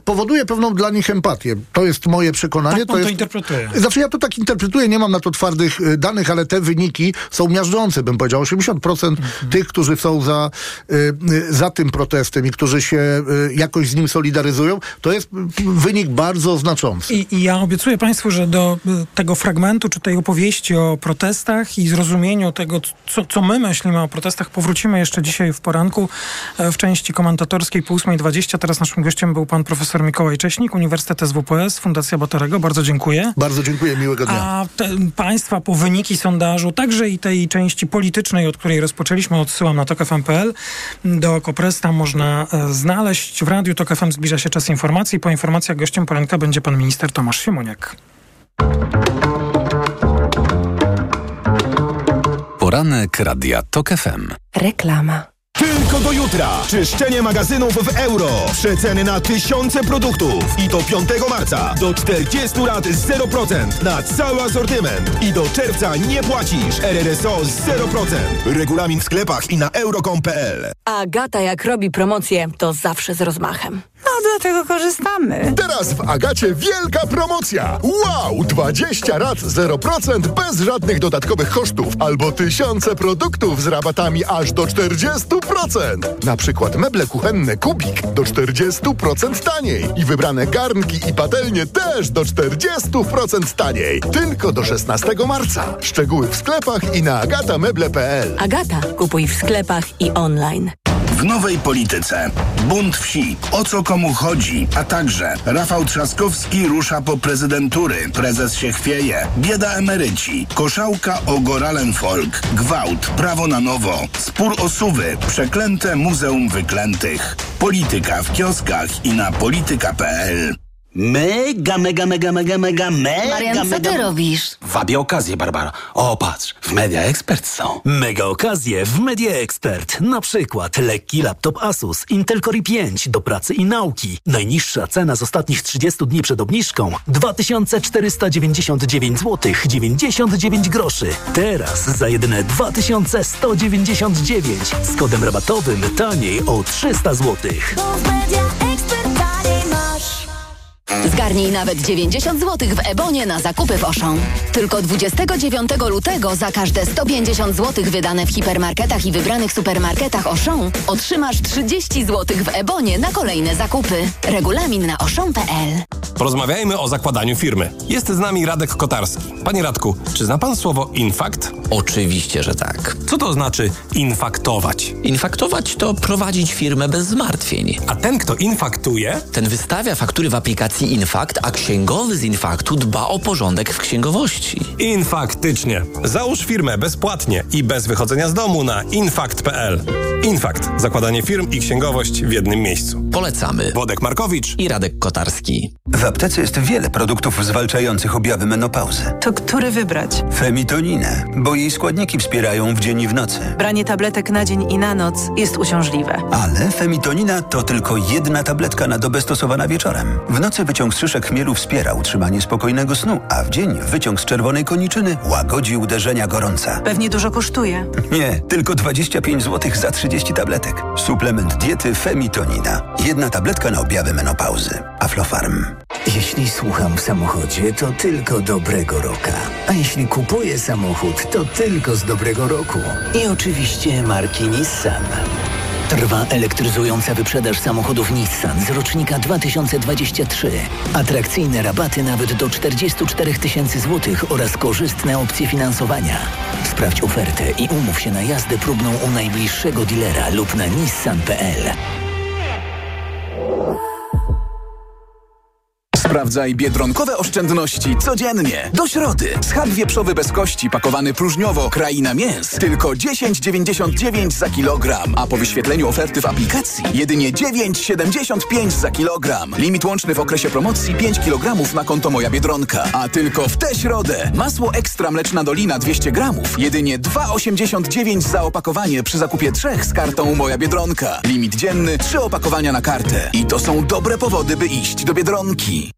powoduje pewną dla nich empatię. To jest moje przekonanie. Tak to, jest, interpretuje. Znaczy ja to tak interpretuję, nie mam na to twardych y, danych, ale te wyniki są miażdżące, bym powiedział. 80% mhm. tych, którzy są za, y, za tym protestem i którzy się jakoś z nim solidaryzują, to jest wynik bardzo znaczący. I, I, ja obiecuję Państwu, że do tego fragmentu, czy tej opowieści o protestach i zrozumieniu tego, co, co my myślimy o protestach, powrócimy jeszcze dzisiaj w poranku e, w części komentatorskiej po 8.20. Teraz naszym gościem był pan profesor Mikołaj Cześnik, Uniwersytet SWPS, Fundacja Batorego. Bardzo dziękuję. Bardzo dziękuję, miłego dnia. A te, państwa po wyniki sondażu, także i tej części politycznej, od której rozpoczęliśmy, odsyłam na tokfm.pl. Do Kopresta można e, znaleźć. W Radiu Tok FM zbliża się czas informacji. Po informacjach gościem poranka będzie pan minister Tomasz Siemoniak. Poranek Radia Tok FM. Reklama. Tylko do jutra. Czyszczenie magazynów w euro. Przeceny na tysiące produktów. I do 5 marca. Do 40 lat 0% na cały asortyment. I do czerwca nie płacisz. RRSO 0%. Regulamin w sklepach i na euro.com.pl Agata jak robi promocję, to zawsze z rozmachem. dlatego korzystamy. Teraz w Agacie wielka promocja. Wow! 20 rat 0% bez żadnych dodatkowych kosztów albo tysiące produktów z rabatami aż do 40%. Na przykład meble kuchenne Kubik do 40% taniej i wybrane garnki i patelnie też do 40% taniej. Tylko do 16 marca. Szczegóły w sklepach i na agatameble.pl. Agata, kupuj w sklepach i online. W nowej polityce. Bunt wsi. O co komu chodzi? A także Rafał Trzaskowski rusza po prezydentury. Prezes się chwieje. Bieda emeryci. Koszałka o Goralenfolk. Gwałt. Prawo na nowo. Spór o suwy. Przeklęte Muzeum Wyklętych. Polityka w kioskach i na polityka.pl. Mega, mega, mega, mega, mega, mega, Marian, co mega... ty robisz? Wabie okazję, Barbara. O, patrz, w Media Expert są. Mega okazje w Media Expert. Na przykład lekki laptop Asus Intel Core i5 do pracy i nauki. Najniższa cena z ostatnich 30 dni przed obniżką 2499 zł 99 groszy. Teraz za jedyne 2199 z kodem rabatowym taniej o 300 zł. Zgarnij nawet 90 zł w Ebonie na zakupy w Auchan. Tylko 29 lutego za każde 150 zł wydane w hipermarketach i wybranych supermarketach Auchan otrzymasz 30 zł w Ebonie na kolejne zakupy. Regulamin na auchan.pl Porozmawiajmy o zakładaniu firmy. Jest z nami Radek Kotarski. Panie Radku, czy zna pan słowo infakt? Oczywiście, że tak. Co to znaczy infaktować? Infaktować to prowadzić firmę bez zmartwień. A ten, kto infaktuje? Ten wystawia faktury w aplikacji Infakt, a księgowy z Infaktu dba o porządek w księgowości. Infaktycznie. Załóż firmę bezpłatnie i bez wychodzenia z domu na infakt.pl. Infakt. Zakładanie firm i księgowość w jednym miejscu. Polecamy. Wodek Markowicz i Radek Kotarski. W aptece jest wiele produktów zwalczających objawy menopauzy. To który wybrać? Femitoninę, bo jej składniki wspierają w dzień i w nocy. Branie tabletek na dzień i na noc jest uciążliwe. Ale femitonina to tylko jedna tabletka na dobę stosowana wieczorem. W nocy wyciąg z szyszek chmielu wspiera utrzymanie spokojnego snu, a w dzień wyciąg z czerwonej koniczyny łagodzi uderzenia gorąca. Pewnie dużo kosztuje. Nie, tylko 25 zł za 30 tabletek. Suplement diety Femitonina. Jedna tabletka na objawy menopauzy. Aflofarm. Jeśli słucham w samochodzie, to tylko dobrego roka. A jeśli kupuję samochód, to tylko z dobrego roku. I oczywiście marki Nissan. Trwa elektryzująca wyprzedaż samochodów Nissan z rocznika 2023. Atrakcyjne rabaty nawet do 44 tysięcy złotych oraz korzystne opcje finansowania. Sprawdź ofertę i umów się na jazdę próbną u najbliższego dealera lub na nissan.pl. Sprawdzaj biedronkowe oszczędności codziennie. Do środy. Schab wieprzowy bez kości pakowany próżniowo kraina mięs. Tylko 10,99 za kilogram. A po wyświetleniu oferty w aplikacji jedynie 9,75 za kilogram. Limit łączny w okresie promocji 5 kg na konto Moja Biedronka. A tylko w tę środę. Masło ekstra mleczna dolina 200 gramów. Jedynie 2,89 za opakowanie przy zakupie trzech z kartą Moja Biedronka. Limit dzienny 3 opakowania na kartę. I to są dobre powody, by iść do Biedronki.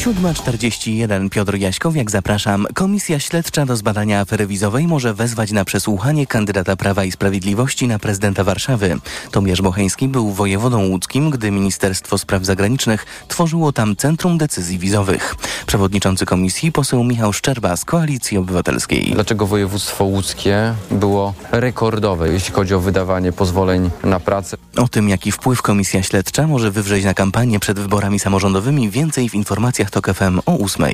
7.41 Piotr Jaśkowiak, zapraszam. Komisja śledcza do zbadania afery wizowej może wezwać na przesłuchanie kandydata Prawa i Sprawiedliwości na prezydenta Warszawy. Tomasz Bocheński był wojewodą łódzkim, gdy Ministerstwo Spraw Zagranicznych tworzyło tam Centrum Decyzji Wizowych. Przewodniczący komisji poseł Michał Szczerba z Koalicji Obywatelskiej. Dlaczego województwo łódzkie było rekordowe, jeśli chodzi o wydawanie pozwoleń na pracę? O tym, jaki wpływ komisja śledcza może wywrzeć na kampanię przed wyborami samorządowymi, więcej w informacjach TOK FM o 8.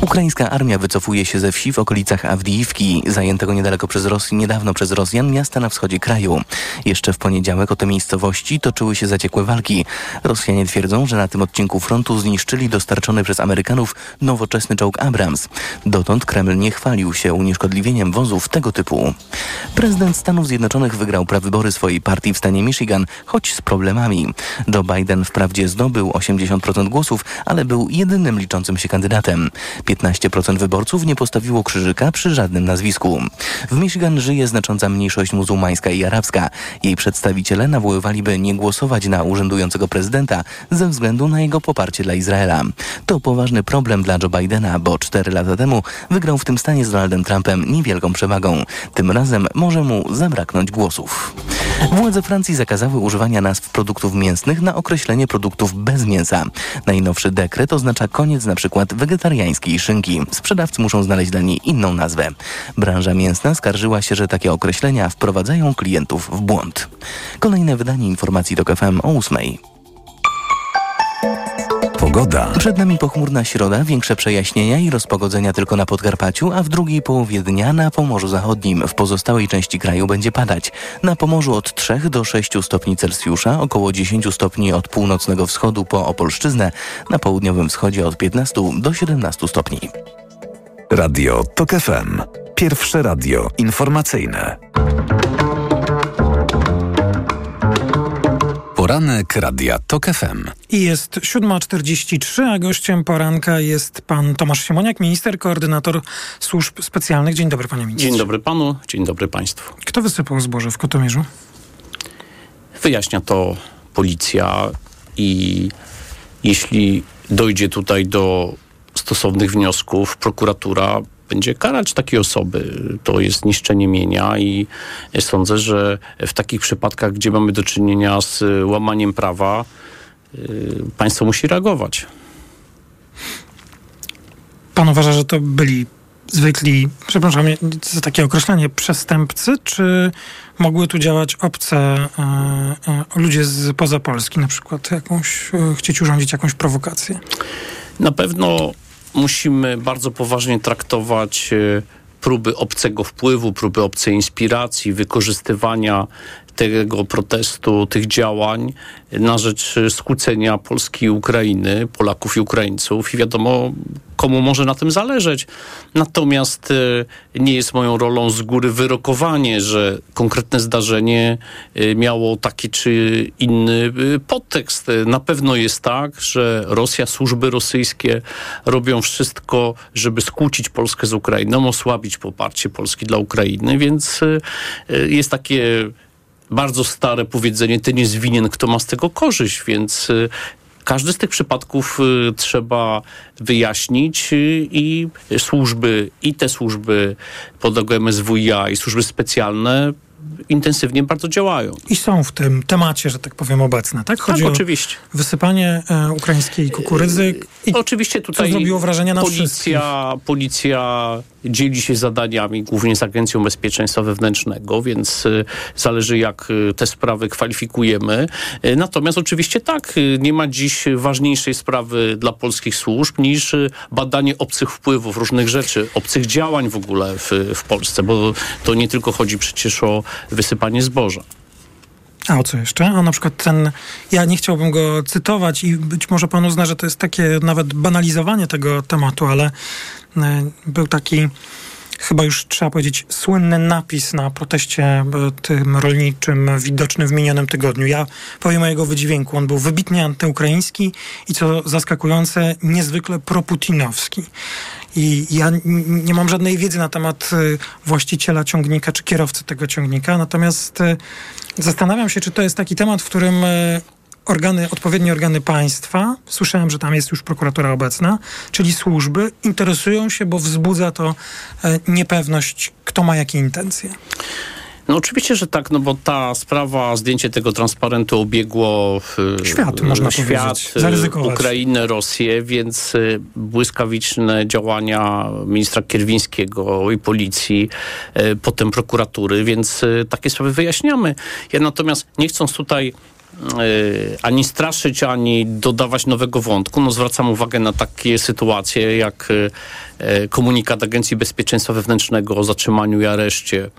Ukraińska armia wycofuje się ze wsi w okolicach Awdijiwki, zajętego niedaleko przez Rosję, niedawno przez Rosjan miasta na wschodzie kraju. Jeszcze w poniedziałek o te miejscowości toczyły się zaciekłe walki. Rosjanie twierdzą, że na tym odcinku frontu zniszczyli dostarczony przez Amerykanów nowoczesny czołg Abrams. Dotąd Kreml nie chwalił się unieszkodliwieniem wozów tego typu. Prezydent Stanów Zjednoczonych wygrał prawybory swojej partii w stanie Michigan, choć z problemami. Joe Biden wprawdzie zdobył 80% głosów, ale był jedynym jedynym liczącym się kandydatem. 15% wyborców nie postawiło krzyżyka przy żadnym nazwisku. W Michigan żyje znacząca mniejszość muzułmańska i arabska. Jej przedstawiciele nawoływaliby nie głosować na urzędującego prezydenta ze względu na jego poparcie dla Izraela. To poważny problem dla Joe Bidena, bo cztery lata temu wygrał w tym stanie z Donaldem Trumpem niewielką przewagą. Tym razem może mu zabraknąć głosów. Władze Francji zakazały używania nazw produktów mięsnych na określenie produktów bez mięsa. Najnowszy dekret oznacza koniec na przykład wegetariańskiej szynki. Sprzedawcy muszą znaleźć dla niej inną nazwę. Branża mięsna skarżyła się, że takie określenia wprowadzają klientów w błąd. Kolejne wydanie informacji do FM o 8. Pogoda. Przed nami pochmurna środa, większe przejaśnienia i rozpogodzenia tylko na Podkarpaciu, a w drugiej połowie dnia na Pomorzu Zachodnim. W pozostałej części kraju będzie padać. Na Pomorzu od 3 do 6 stopni Celsjusza, około 10 stopni od północnego wschodu po Opolszczyznę, na południowym wschodzie od 15 do 17 stopni. Radio TOK FM. Pierwsze radio informacyjne. Poranek Radia TOK FM. I jest 7.43, a gościem poranka jest pan Tomasz Siemoniak, minister, koordynator służb specjalnych. Dzień dobry, panie ministrze. Dzień dobry panu, dzień dobry państwu. Kto wysypał zboże w Kotomierzu? Wyjaśnia to policja i jeśli dojdzie tutaj do stosownych wniosków, prokuratura będzie karać takie osoby. To jest niszczenie mienia i sądzę, że w takich przypadkach, gdzie mamy do czynienia z łamaniem prawa, y, państwo musi reagować. Pan uważa, że to byli zwykli, przepraszam za takie określenie, przestępcy, czy mogły tu działać obce e, e, ludzie z poza Polski, na przykład jakąś, e, chcieć urządzić jakąś prowokację? Na pewno musimy bardzo poważnie traktować e, próby obcego wpływu, próby obcej inspiracji, wykorzystywania tego protestu, tych działań na rzecz skłócenia Polski i Ukrainy, Polaków i Ukraińców i wiadomo, komu może na tym zależeć. Natomiast e, nie jest moją rolą z góry wyrokowanie, że konkretne zdarzenie e, miało taki czy inny e, podtekst. Na pewno jest tak, że Rosja, służby rosyjskie robią wszystko, żeby skłócić Polskę z Ukrainą, osłabić poparcie Polski dla Ukrainy, więc jest takie bardzo stare powiedzenie, ty nie jest winien, kto ma z tego korzyść, więc y, każdy z tych przypadków y, trzeba wyjaśnić y, i służby, i te służby podległe MSWiA, i służby specjalne intensywnie bardzo działają. I są w tym temacie, że tak powiem, obecne, tak? Chodzi tak, oczywiście. o wysypanie e, ukraińskiej kukurydzy. I oczywiście tutaj zrobiło wrażenie na policja, wszystkich. Policja dzieli się zadaniami głównie z Agencją Bezpieczeństwa Wewnętrznego, więc y, zależy jak y, te sprawy kwalifikujemy. Y, natomiast oczywiście tak, nie ma dziś ważniejszej sprawy dla polskich służb niż badanie obcych wpływów, różnych rzeczy, obcych działań w ogóle w, w Polsce, bo to nie tylko chodzi przecież o wysypanie zboża. A o co jeszcze? A na przykład ten, ja nie chciałbym go cytować i być może pan uzna, że to jest takie nawet banalizowanie tego tematu, ale e, był taki chyba już trzeba powiedzieć słynny napis na proteście e, tym rolniczym widoczny w minionym tygodniu. Ja powiem o jego wydźwięku. On był wybitnie antyukraiński i co zaskakujące, niezwykle proputinowski. I ja nie mam żadnej wiedzy na temat e, właściciela ciągnika czy kierowcy tego ciągnika, natomiast Zastanawiam się, czy to jest taki temat, w którym e, organy, odpowiednie organy państwa, słyszałem, że tam jest już prokuratura obecna, czyli służby, interesują się, bo wzbudza to e, niepewność, kto ma jakie intencje. No oczywiście, że tak, no bo ta sprawa, zdjęcie tego transparentu obiegło świat, można świat, Zaryzykować. Ukrainę, Rosję, więc błyskawiczne działania ministra Kierwińskiego i policji, potem prokuratury, więc takie sprawy wyjaśniamy. Ja natomiast nie chcąc tutaj ani straszyć, ani dodawać nowego wątku. No, zwracam uwagę na takie sytuacje, jak komunikat Agencji Bezpieczeństwa Wewnętrznego o zatrzymaniu i areszcie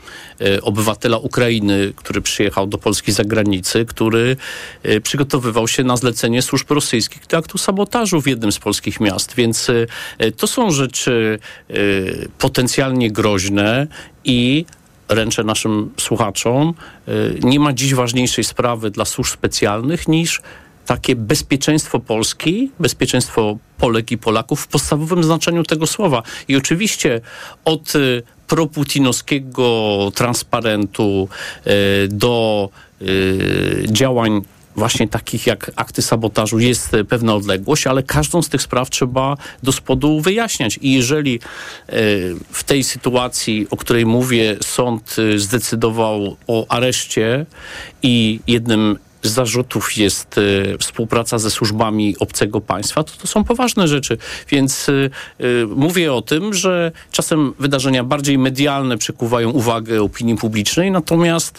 obywatela Ukrainy, który przyjechał do Polski z zagranicy, który przygotowywał się na zlecenie służb rosyjskich do aktu sabotażu w jednym z polskich miast. Więc to są rzeczy potencjalnie groźne i ręczę naszym słuchaczom, nie ma dziś ważniejszej sprawy dla służb specjalnych niż takie bezpieczeństwo Polski, bezpieczeństwo Polek i Polaków w podstawowym znaczeniu tego słowa. I oczywiście od y, proputinowskiego transparentu y, do y, działań właśnie takich jak akty sabotażu jest e, pewna odległość, ale każdą z tych spraw trzeba do spodu wyjaśniać. I jeżeli e, w tej sytuacji, o której mówię, sąd e, zdecydował o areszcie i jednym zarzutów jest y, współpraca ze służbami obcego państwa, to to są poważne rzeczy. Więc y, y, mówię o tym, że czasem wydarzenia bardziej medialne przykuwają uwagę opinii publicznej, natomiast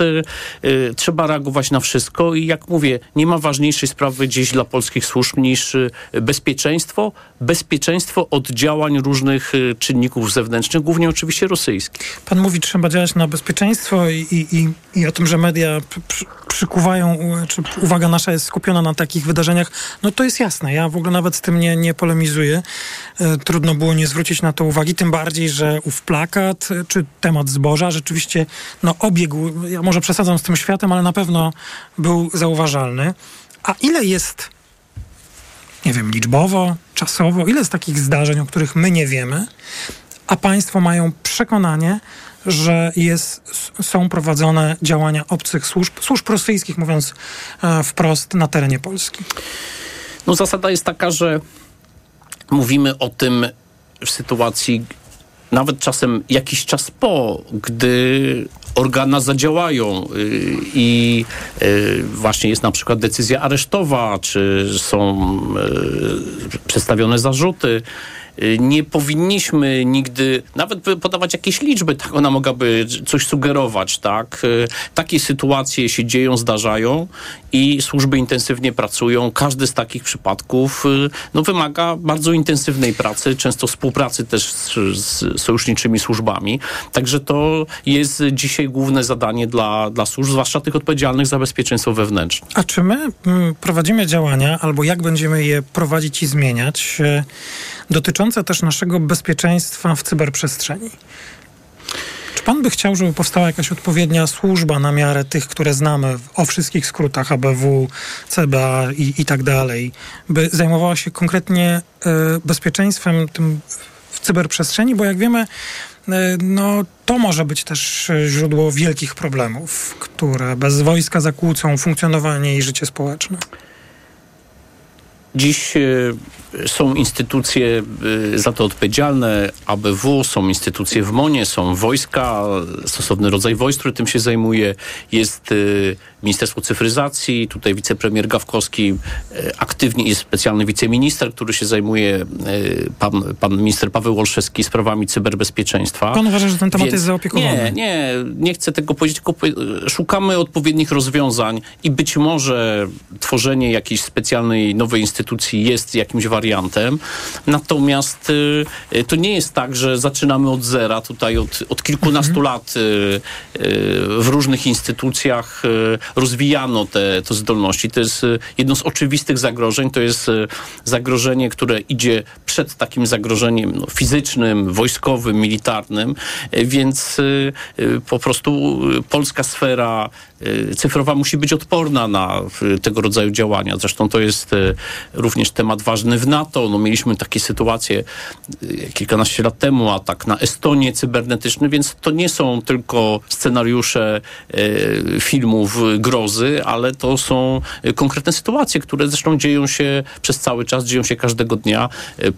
trzeba reagować na wszystko i jak mówię, nie ma ważniejszej sprawy gdzieś dla polskich służb niż bezpieczeństwo, bezpieczeństwo od działań różnych czynników zewnętrznych, głównie oczywiście rosyjskich. Pan mówi, trzeba działać na bezpieczeństwo i, i, i o tym, że media przy, przykuwają czy uwaga nasza jest skupiona na takich wydarzeniach, no to jest jasne. Ja w ogóle nawet z tym nie, nie polemizuję. E, trudno było nie zwrócić na to uwagi, tym bardziej, że ów plakat e, czy temat zboża rzeczywiście no, obiegł, ja może przesadzam z tym światem, ale na pewno był zauważalny. A ile jest, nie wiem, liczbowo, czasowo, ile jest takich zdarzeń, o których my nie wiemy, a państwo mają przekonanie, że jest, są prowadzone działania obcych służb, służb rosyjskich, mówiąc e, wprost, na terenie Polski? No zasada jest taka, że mówimy o tym w sytuacji nawet czasem jakiś czas po, gdy organa zadziałają y, i y, właśnie jest na przykład decyzja aresztowa, czy są y, przedstawione zarzuty nie powinniśmy nigdy nawet podawać jakieś liczby, tak ona mogłaby coś sugerować, tak? Y, takie sytuacje się dzieją, zdarzają i służby intensywnie pracują. Każdy z takich przypadków y, no, wymaga bardzo intensywnej pracy, często współpracy też z, z sojuszniczymi służbami. Także to jest dzisiaj główne zadanie dla, dla służb, zwłaszcza tych odpowiedzialnych za bezpieczeństwo wewnętrzne. A czy my mm, prowadzimy działania, albo jak będziemy je prowadzić i zmieniać, dotyczące też naszego bezpieczeństwa w cyberprzestrzeni. Czy pan by chciał, żeby powstała jakaś odpowiednia służba na miarę tych, które znamy o wszystkich skrótach ABW, CBA i, i tak dalej, by zajmowała się konkretnie y, bezpieczeństwem tym w cyberprzestrzeni? Bo jak wiemy, y, no, to może być też źródło wielkich problemów, które bez wojska zakłócą funkcjonowanie i życie społeczne. Dziś y, są instytucje y, za to odpowiedzialne, ABW, są instytucje w MONie, są wojska, stosowny rodzaj wojsk, który tym się zajmuje. Jest y, Ministerstwo Cyfryzacji, tutaj wicepremier Gawkowski aktywnie jest specjalny wiceminister, który się zajmuje, pan, pan minister Paweł Olszewski, sprawami cyberbezpieczeństwa. Pan uważa, że ten temat Więc jest zaopiekowany? Nie, nie, nie chcę tego powiedzieć, tylko szukamy odpowiednich rozwiązań i być może tworzenie jakiejś specjalnej nowej instytucji jest jakimś wariantem. Natomiast y, to nie jest tak, że zaczynamy od zera. Tutaj od, od kilkunastu mhm. lat w różnych instytucjach rozwijano te, te zdolności. To jest jedno z oczywistych zagrożeń. To jest zagrożenie, które idzie przed takim zagrożeniem no, fizycznym, wojskowym, militarnym. Więc po prostu polska sfera cyfrowa musi być odporna na tego rodzaju działania. Zresztą to jest również temat ważny w NATO. No, mieliśmy takie sytuacje kilkanaście lat temu, atak na Estonię cybernetyczny, więc to nie są tylko scenariusze filmów grozy, ale to są konkretne sytuacje, które zresztą dzieją się przez cały czas, dzieją się każdego dnia.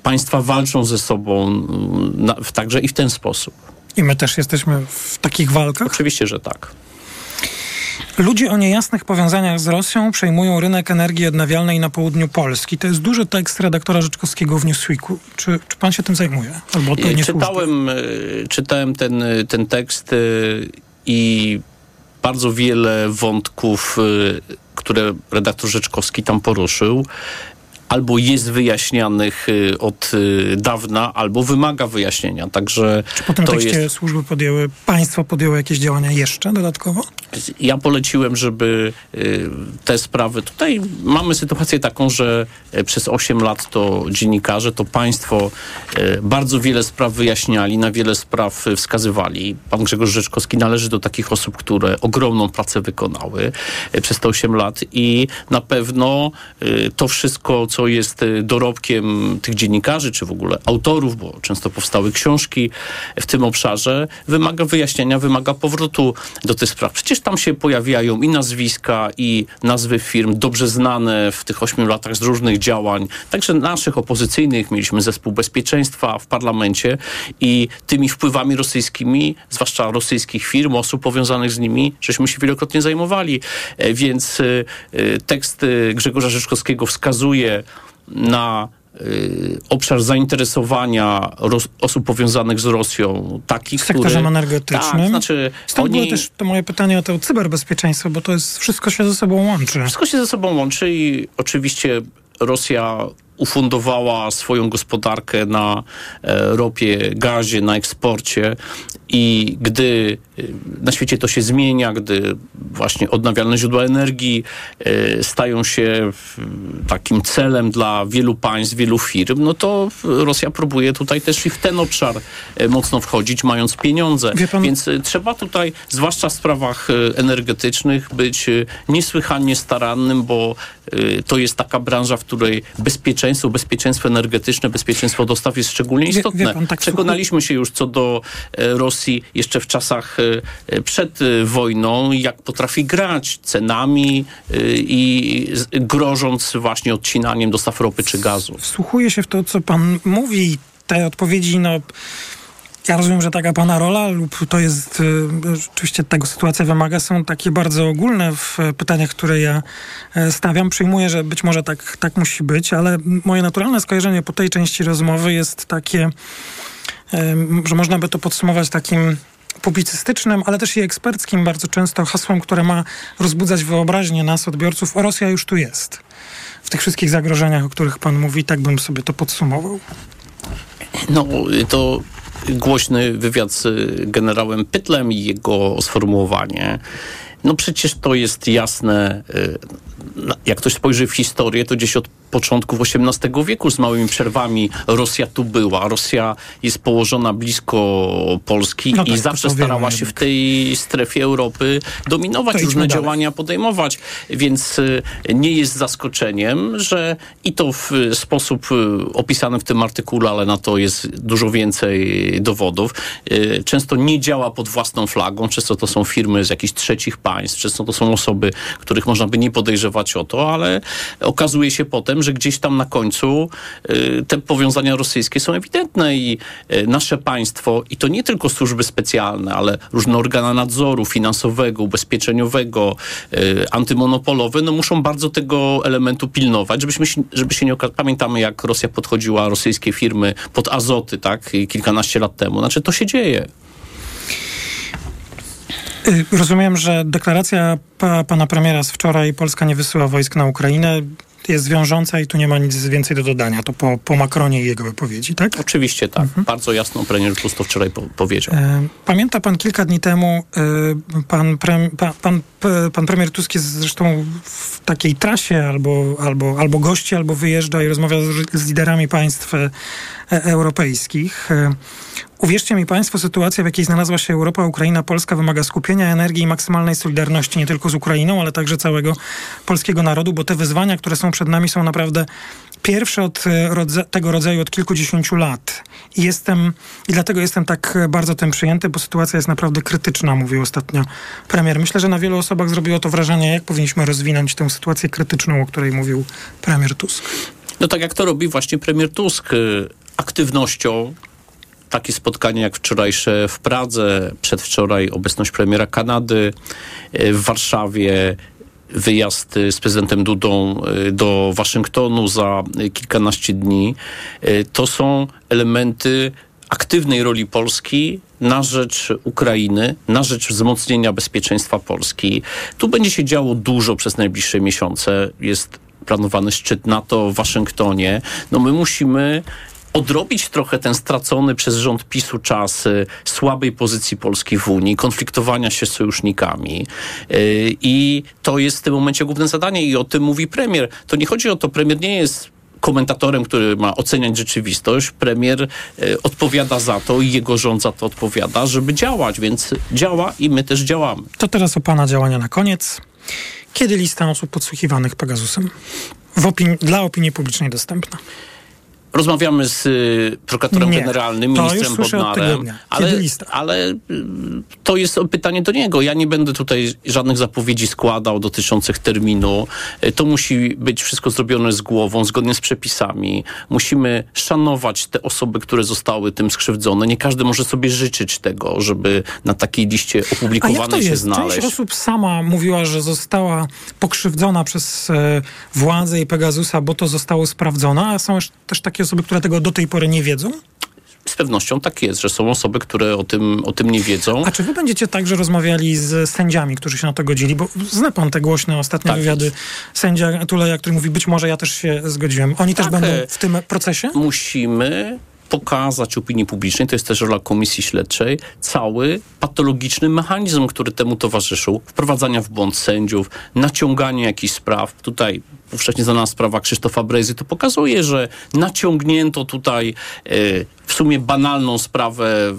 Państwa walczą ze sobą na, także i w ten sposób. I my też jesteśmy w takich walkach? Oczywiście, że tak. Ludzie o niejasnych powiązaniach z Rosją przejmują rynek energii odnawialnej na południu Polski. To jest duży tekst redaktora Rzeczkowskiego w Newsweeku. Czy, czy pan się tym zajmuje? Albo czytałem, e, czytałem ten, ten tekst e, i bardzo wiele wątków, e, które redaktor Rzeczkowski tam poruszył, albo jest wyjaśnianych od dawna, albo wymaga wyjaśnienia. Także Czy po tym tekście jest... służby podjęły, państwo podjęły jakieś działania jeszcze dodatkowo? Ja poleciłem, żeby y, te sprawy. Tutaj mamy sytuację taką, że y, przez 8 lat to dziennikarze, to państwo y, bardzo wiele spraw wyjaśniali, na wiele spraw wskazywali. Pan Grzegorz Rzeczkowski należy do takich osób, które ogromną pracę wykonały przez te 8 lat i na pewno to wszystko, co jest dorobkiem tych dziennikarzy, czy w ogóle autorów, bo często powstały książki w tym obszarze, wymaga wyjaśnienia, wymaga powrotu do tych spraw. Przecież tam się pojawiają i nazwiska, i nazwy firm dobrze znane w tych ośmiu latach z różnych działań, także naszych opozycyjnych. Mieliśmy zespół bezpieczeństwa w parlamencie i tymi wpływami rosyjskimi, zwłaszcza rosyjskich firm, osób powiązanych z nimi, żeśmy się wielokrotnie zajmowali. E, więc e, e, tekst Grzegorza Rzeczkowskiego wskazuje na obszar zainteresowania Ros- osób powiązanych z Rosją, taki, w sektorze który, energetycznym. Tak, znaczy Stąd oni... było też to moje pytanie o to cyberbezpieczeństwo, bo to jest wszystko się ze sobą łączy. Wszystko się ze sobą łączy i oczywiście Rosja ufundowała swoją gospodarkę na e, ropie, gazie, na eksporcie i gdy e, na świecie to się zmienia, gdy właśnie odnawialne źródła energii e, stają się takim celem dla wielu państw, wielu firm, no to Rosja próbuje tutaj też i w ten obszar mocno wchodzić, mając pieniądze. Pan... Więc trzeba tutaj, zwłaszcza w sprawach energetycznych, być niesłychanie starannym, bo to jest taka branża, w której bezpieczeństwo, bezpieczeństwo energetyczne, bezpieczeństwo dostaw jest szczególnie istotne. Wie, wie pan, tak Przekonaliśmy się już co do e, Rosji jeszcze w czasach e, przed e, wojną, jak potrafi grać cenami i grożąc właśnie odcinaniem dostaw ropy czy gazu. Wsłuchuję się w to, co pan mówi. Te odpowiedzi, no ja rozumiem, że taka pana rola lub to jest, y, rzeczywiście tego sytuacja wymaga, są takie bardzo ogólne w pytaniach, które ja e, stawiam. Przyjmuję, że być może tak, tak musi być, ale moje naturalne skojarzenie po tej części rozmowy jest takie, że można by to podsumować takim publicystycznym, ale też i eksperckim bardzo często hasłem, które ma rozbudzać wyobraźnię nas, odbiorców. Rosja już tu jest. W tych wszystkich zagrożeniach, o których pan mówi, tak bym sobie to podsumował. No, to głośny wywiad z generałem Pytlem i jego sformułowanie. No przecież to jest jasne, y, jak ktoś spojrzy w historię, to gdzieś od początków XVIII wieku z małymi przerwami Rosja tu była. Rosja jest położona blisko Polski no tak, i zawsze starała się w tej strefie Europy dominować, różne działania podejmować. Więc y, nie jest zaskoczeniem, że i to w sposób y, opisany w tym artykule, ale na to jest dużo więcej dowodów, y, często nie działa pod własną flagą. Często to są firmy z jakichś trzecich państw, często to są osoby, których można by nie podejrzewać o to, ale okazuje się potem, że gdzieś tam na końcu y, te powiązania rosyjskie są ewidentne i y, nasze państwo, i to nie tylko służby specjalne, ale różne organy nadzoru finansowego, ubezpieczeniowego, y, antymonopolowe, no muszą bardzo tego elementu pilnować, żebyśmy żeby się nie. Pamiętamy, jak Rosja podchodziła rosyjskie firmy pod azoty, tak, kilkanaście lat temu. Znaczy, to się dzieje. Rozumiem, że deklaracja pa, pana premiera z wczoraj Polska nie wysyła wojsk na Ukrainę jest wiążąca i tu nie ma nic więcej do dodania. To po, po Macronie i jego wypowiedzi, tak? Oczywiście tak. Mhm. Bardzo jasno premier Tusk to wczoraj po, powiedział. E, pamięta pan kilka dni temu, e, pan, pan, pan, pan premier Tusk jest zresztą w takiej trasie albo, albo, albo gości, albo wyjeżdża i rozmawia z, z liderami państw e, europejskich. E, Uwierzcie mi Państwo, sytuacja, w jakiej znalazła się Europa, Ukraina, Polska wymaga skupienia energii i maksymalnej solidarności nie tylko z Ukrainą, ale także całego polskiego narodu, bo te wyzwania, które są przed nami, są naprawdę pierwsze od e, rodza tego rodzaju od kilkudziesięciu lat. I jestem, i dlatego jestem tak bardzo tym przyjęty, bo sytuacja jest naprawdę krytyczna, mówił ostatnio premier. Myślę, że na wielu osobach zrobiło to wrażenie, jak powinniśmy rozwinąć tę sytuację krytyczną, o której mówił premier Tusk. No tak jak to robi właśnie premier Tusk y, aktywnością takie spotkanie jak wczorajsze w Pradze, przedwczoraj obecność premiera Kanady e, w Warszawie, wyjazd z prezydentem Dudą e, do Waszyngtonu za kilkanaście dni. E, to są elementy aktywnej roli Polski na rzecz Ukrainy, na rzecz wzmocnienia bezpieczeństwa Polski. Tu będzie się działo dużo przez najbliższe miesiące. Jest planowany szczyt NATO w Waszyngtonie. No my musimy odrobić trochę ten stracony przez rząd PiSu czas y, słabej pozycji Polski w Unii, konfliktowania się z sojusznikami. Y, I to jest w tym momencie główne zadanie i o tym mówi premier. To nie chodzi o to, premier nie jest komentatorem, który ma oceniać rzeczywistość. Premier y, odpowiada za to i jego rząd za to odpowiada, żeby działać, więc działa i my też działamy. To teraz o pana działania na koniec. Kiedy lista osób podsłuchiwanych Pegasusem w opinii, dla opinii publicznej dostępna? Rozmawiamy z y, prokuratorem Nie, generalnym, ministrem Bodnarem, ale, ale y, to jest pytanie do niego. Ja nie będę tutaj żadnych zapowiedzi składał dotyczących terminu. Y, To musi być wszystko zrobione z głową, zgodnie z przepisami. Musimy szanować te osoby, które zostały tym skrzywdzone. Nie każdy może sobie życzyć tego, żeby na takiej liście opublikowanej się znaleźć. Część osób sama mówiła, że została pokrzywdzona przez e, władzę i Pegasusa, bo to zostało sprawdzone, a są też- też takie osoby, które tego do tej pory nie wiedzą? Z pewnością tak jest, że są osoby, które o tym, o tym nie wiedzą. A czy wy będziecie także rozmawiali z sędziami, którzy się na to godzili? Bo zna pan te głośne ostatnie Tak wywiady sędzia Tuleja, który mówi, być może ja też się zgodziłem. Oni też Tak, będą e, w tym procesie? musimy pokazać opinii publicznej, to jest też rola komisji śledczej, cały patologiczny mechanizm, który temu towarzyszył. Wprowadzania w błąd sędziów, naciąganie jakichś spraw. Tutaj powszechnie znana sprawa Krzysztofa Brejzy to pokazuje, że naciągnięto tutaj e, w sumie banalną sprawę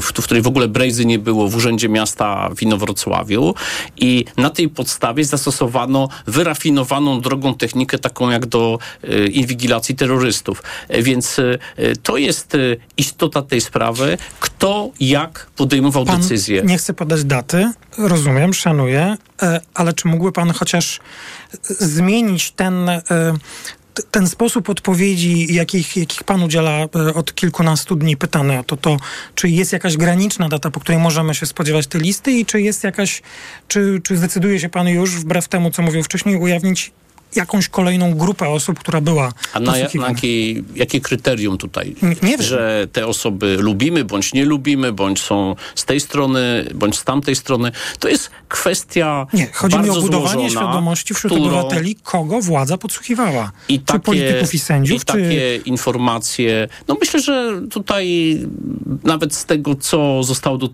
w, w której w ogóle Brejzy nie było w Urzędzie Miasta w Inowrocławiu i na tej podstawie zastosowano wyrafinowaną drogą technikę taką jak do e, inwigilacji terrorystów. E, Więc e, to jest istota tej sprawy, kto jak podejmował Pan decyzję. nie chce podać daty, rozumiem, szanuję, ale czy mógłby pan chociaż zmienić ten, ten sposób odpowiedzi, jakich, jakich pan udziela e, od kilkunastu dni pytany o to, to, czy jest jakaś graniczna data, po której możemy się spodziewać tej listy i czy jest jakaś, czy, czy zdecyduje się pan już, wbrew temu, co mówił wcześniej, ujawnić jakąś kolejną grupę osób, która była A na, na jakie, jakie kryterium tutaj? nie wiem. Że te osoby lubimy, bądź nie lubimy, bądź są z tej strony, bądź z tamtej strony. To jest kwestia Nie, chodzi mi o budowanie złożona, świadomości wśród którą- obywateli, kogo władza podsłuchiwała. I czy takie, polityków i sędziów, i takie informacje. No myślę, że tutaj nawet z tego, co zostało do tej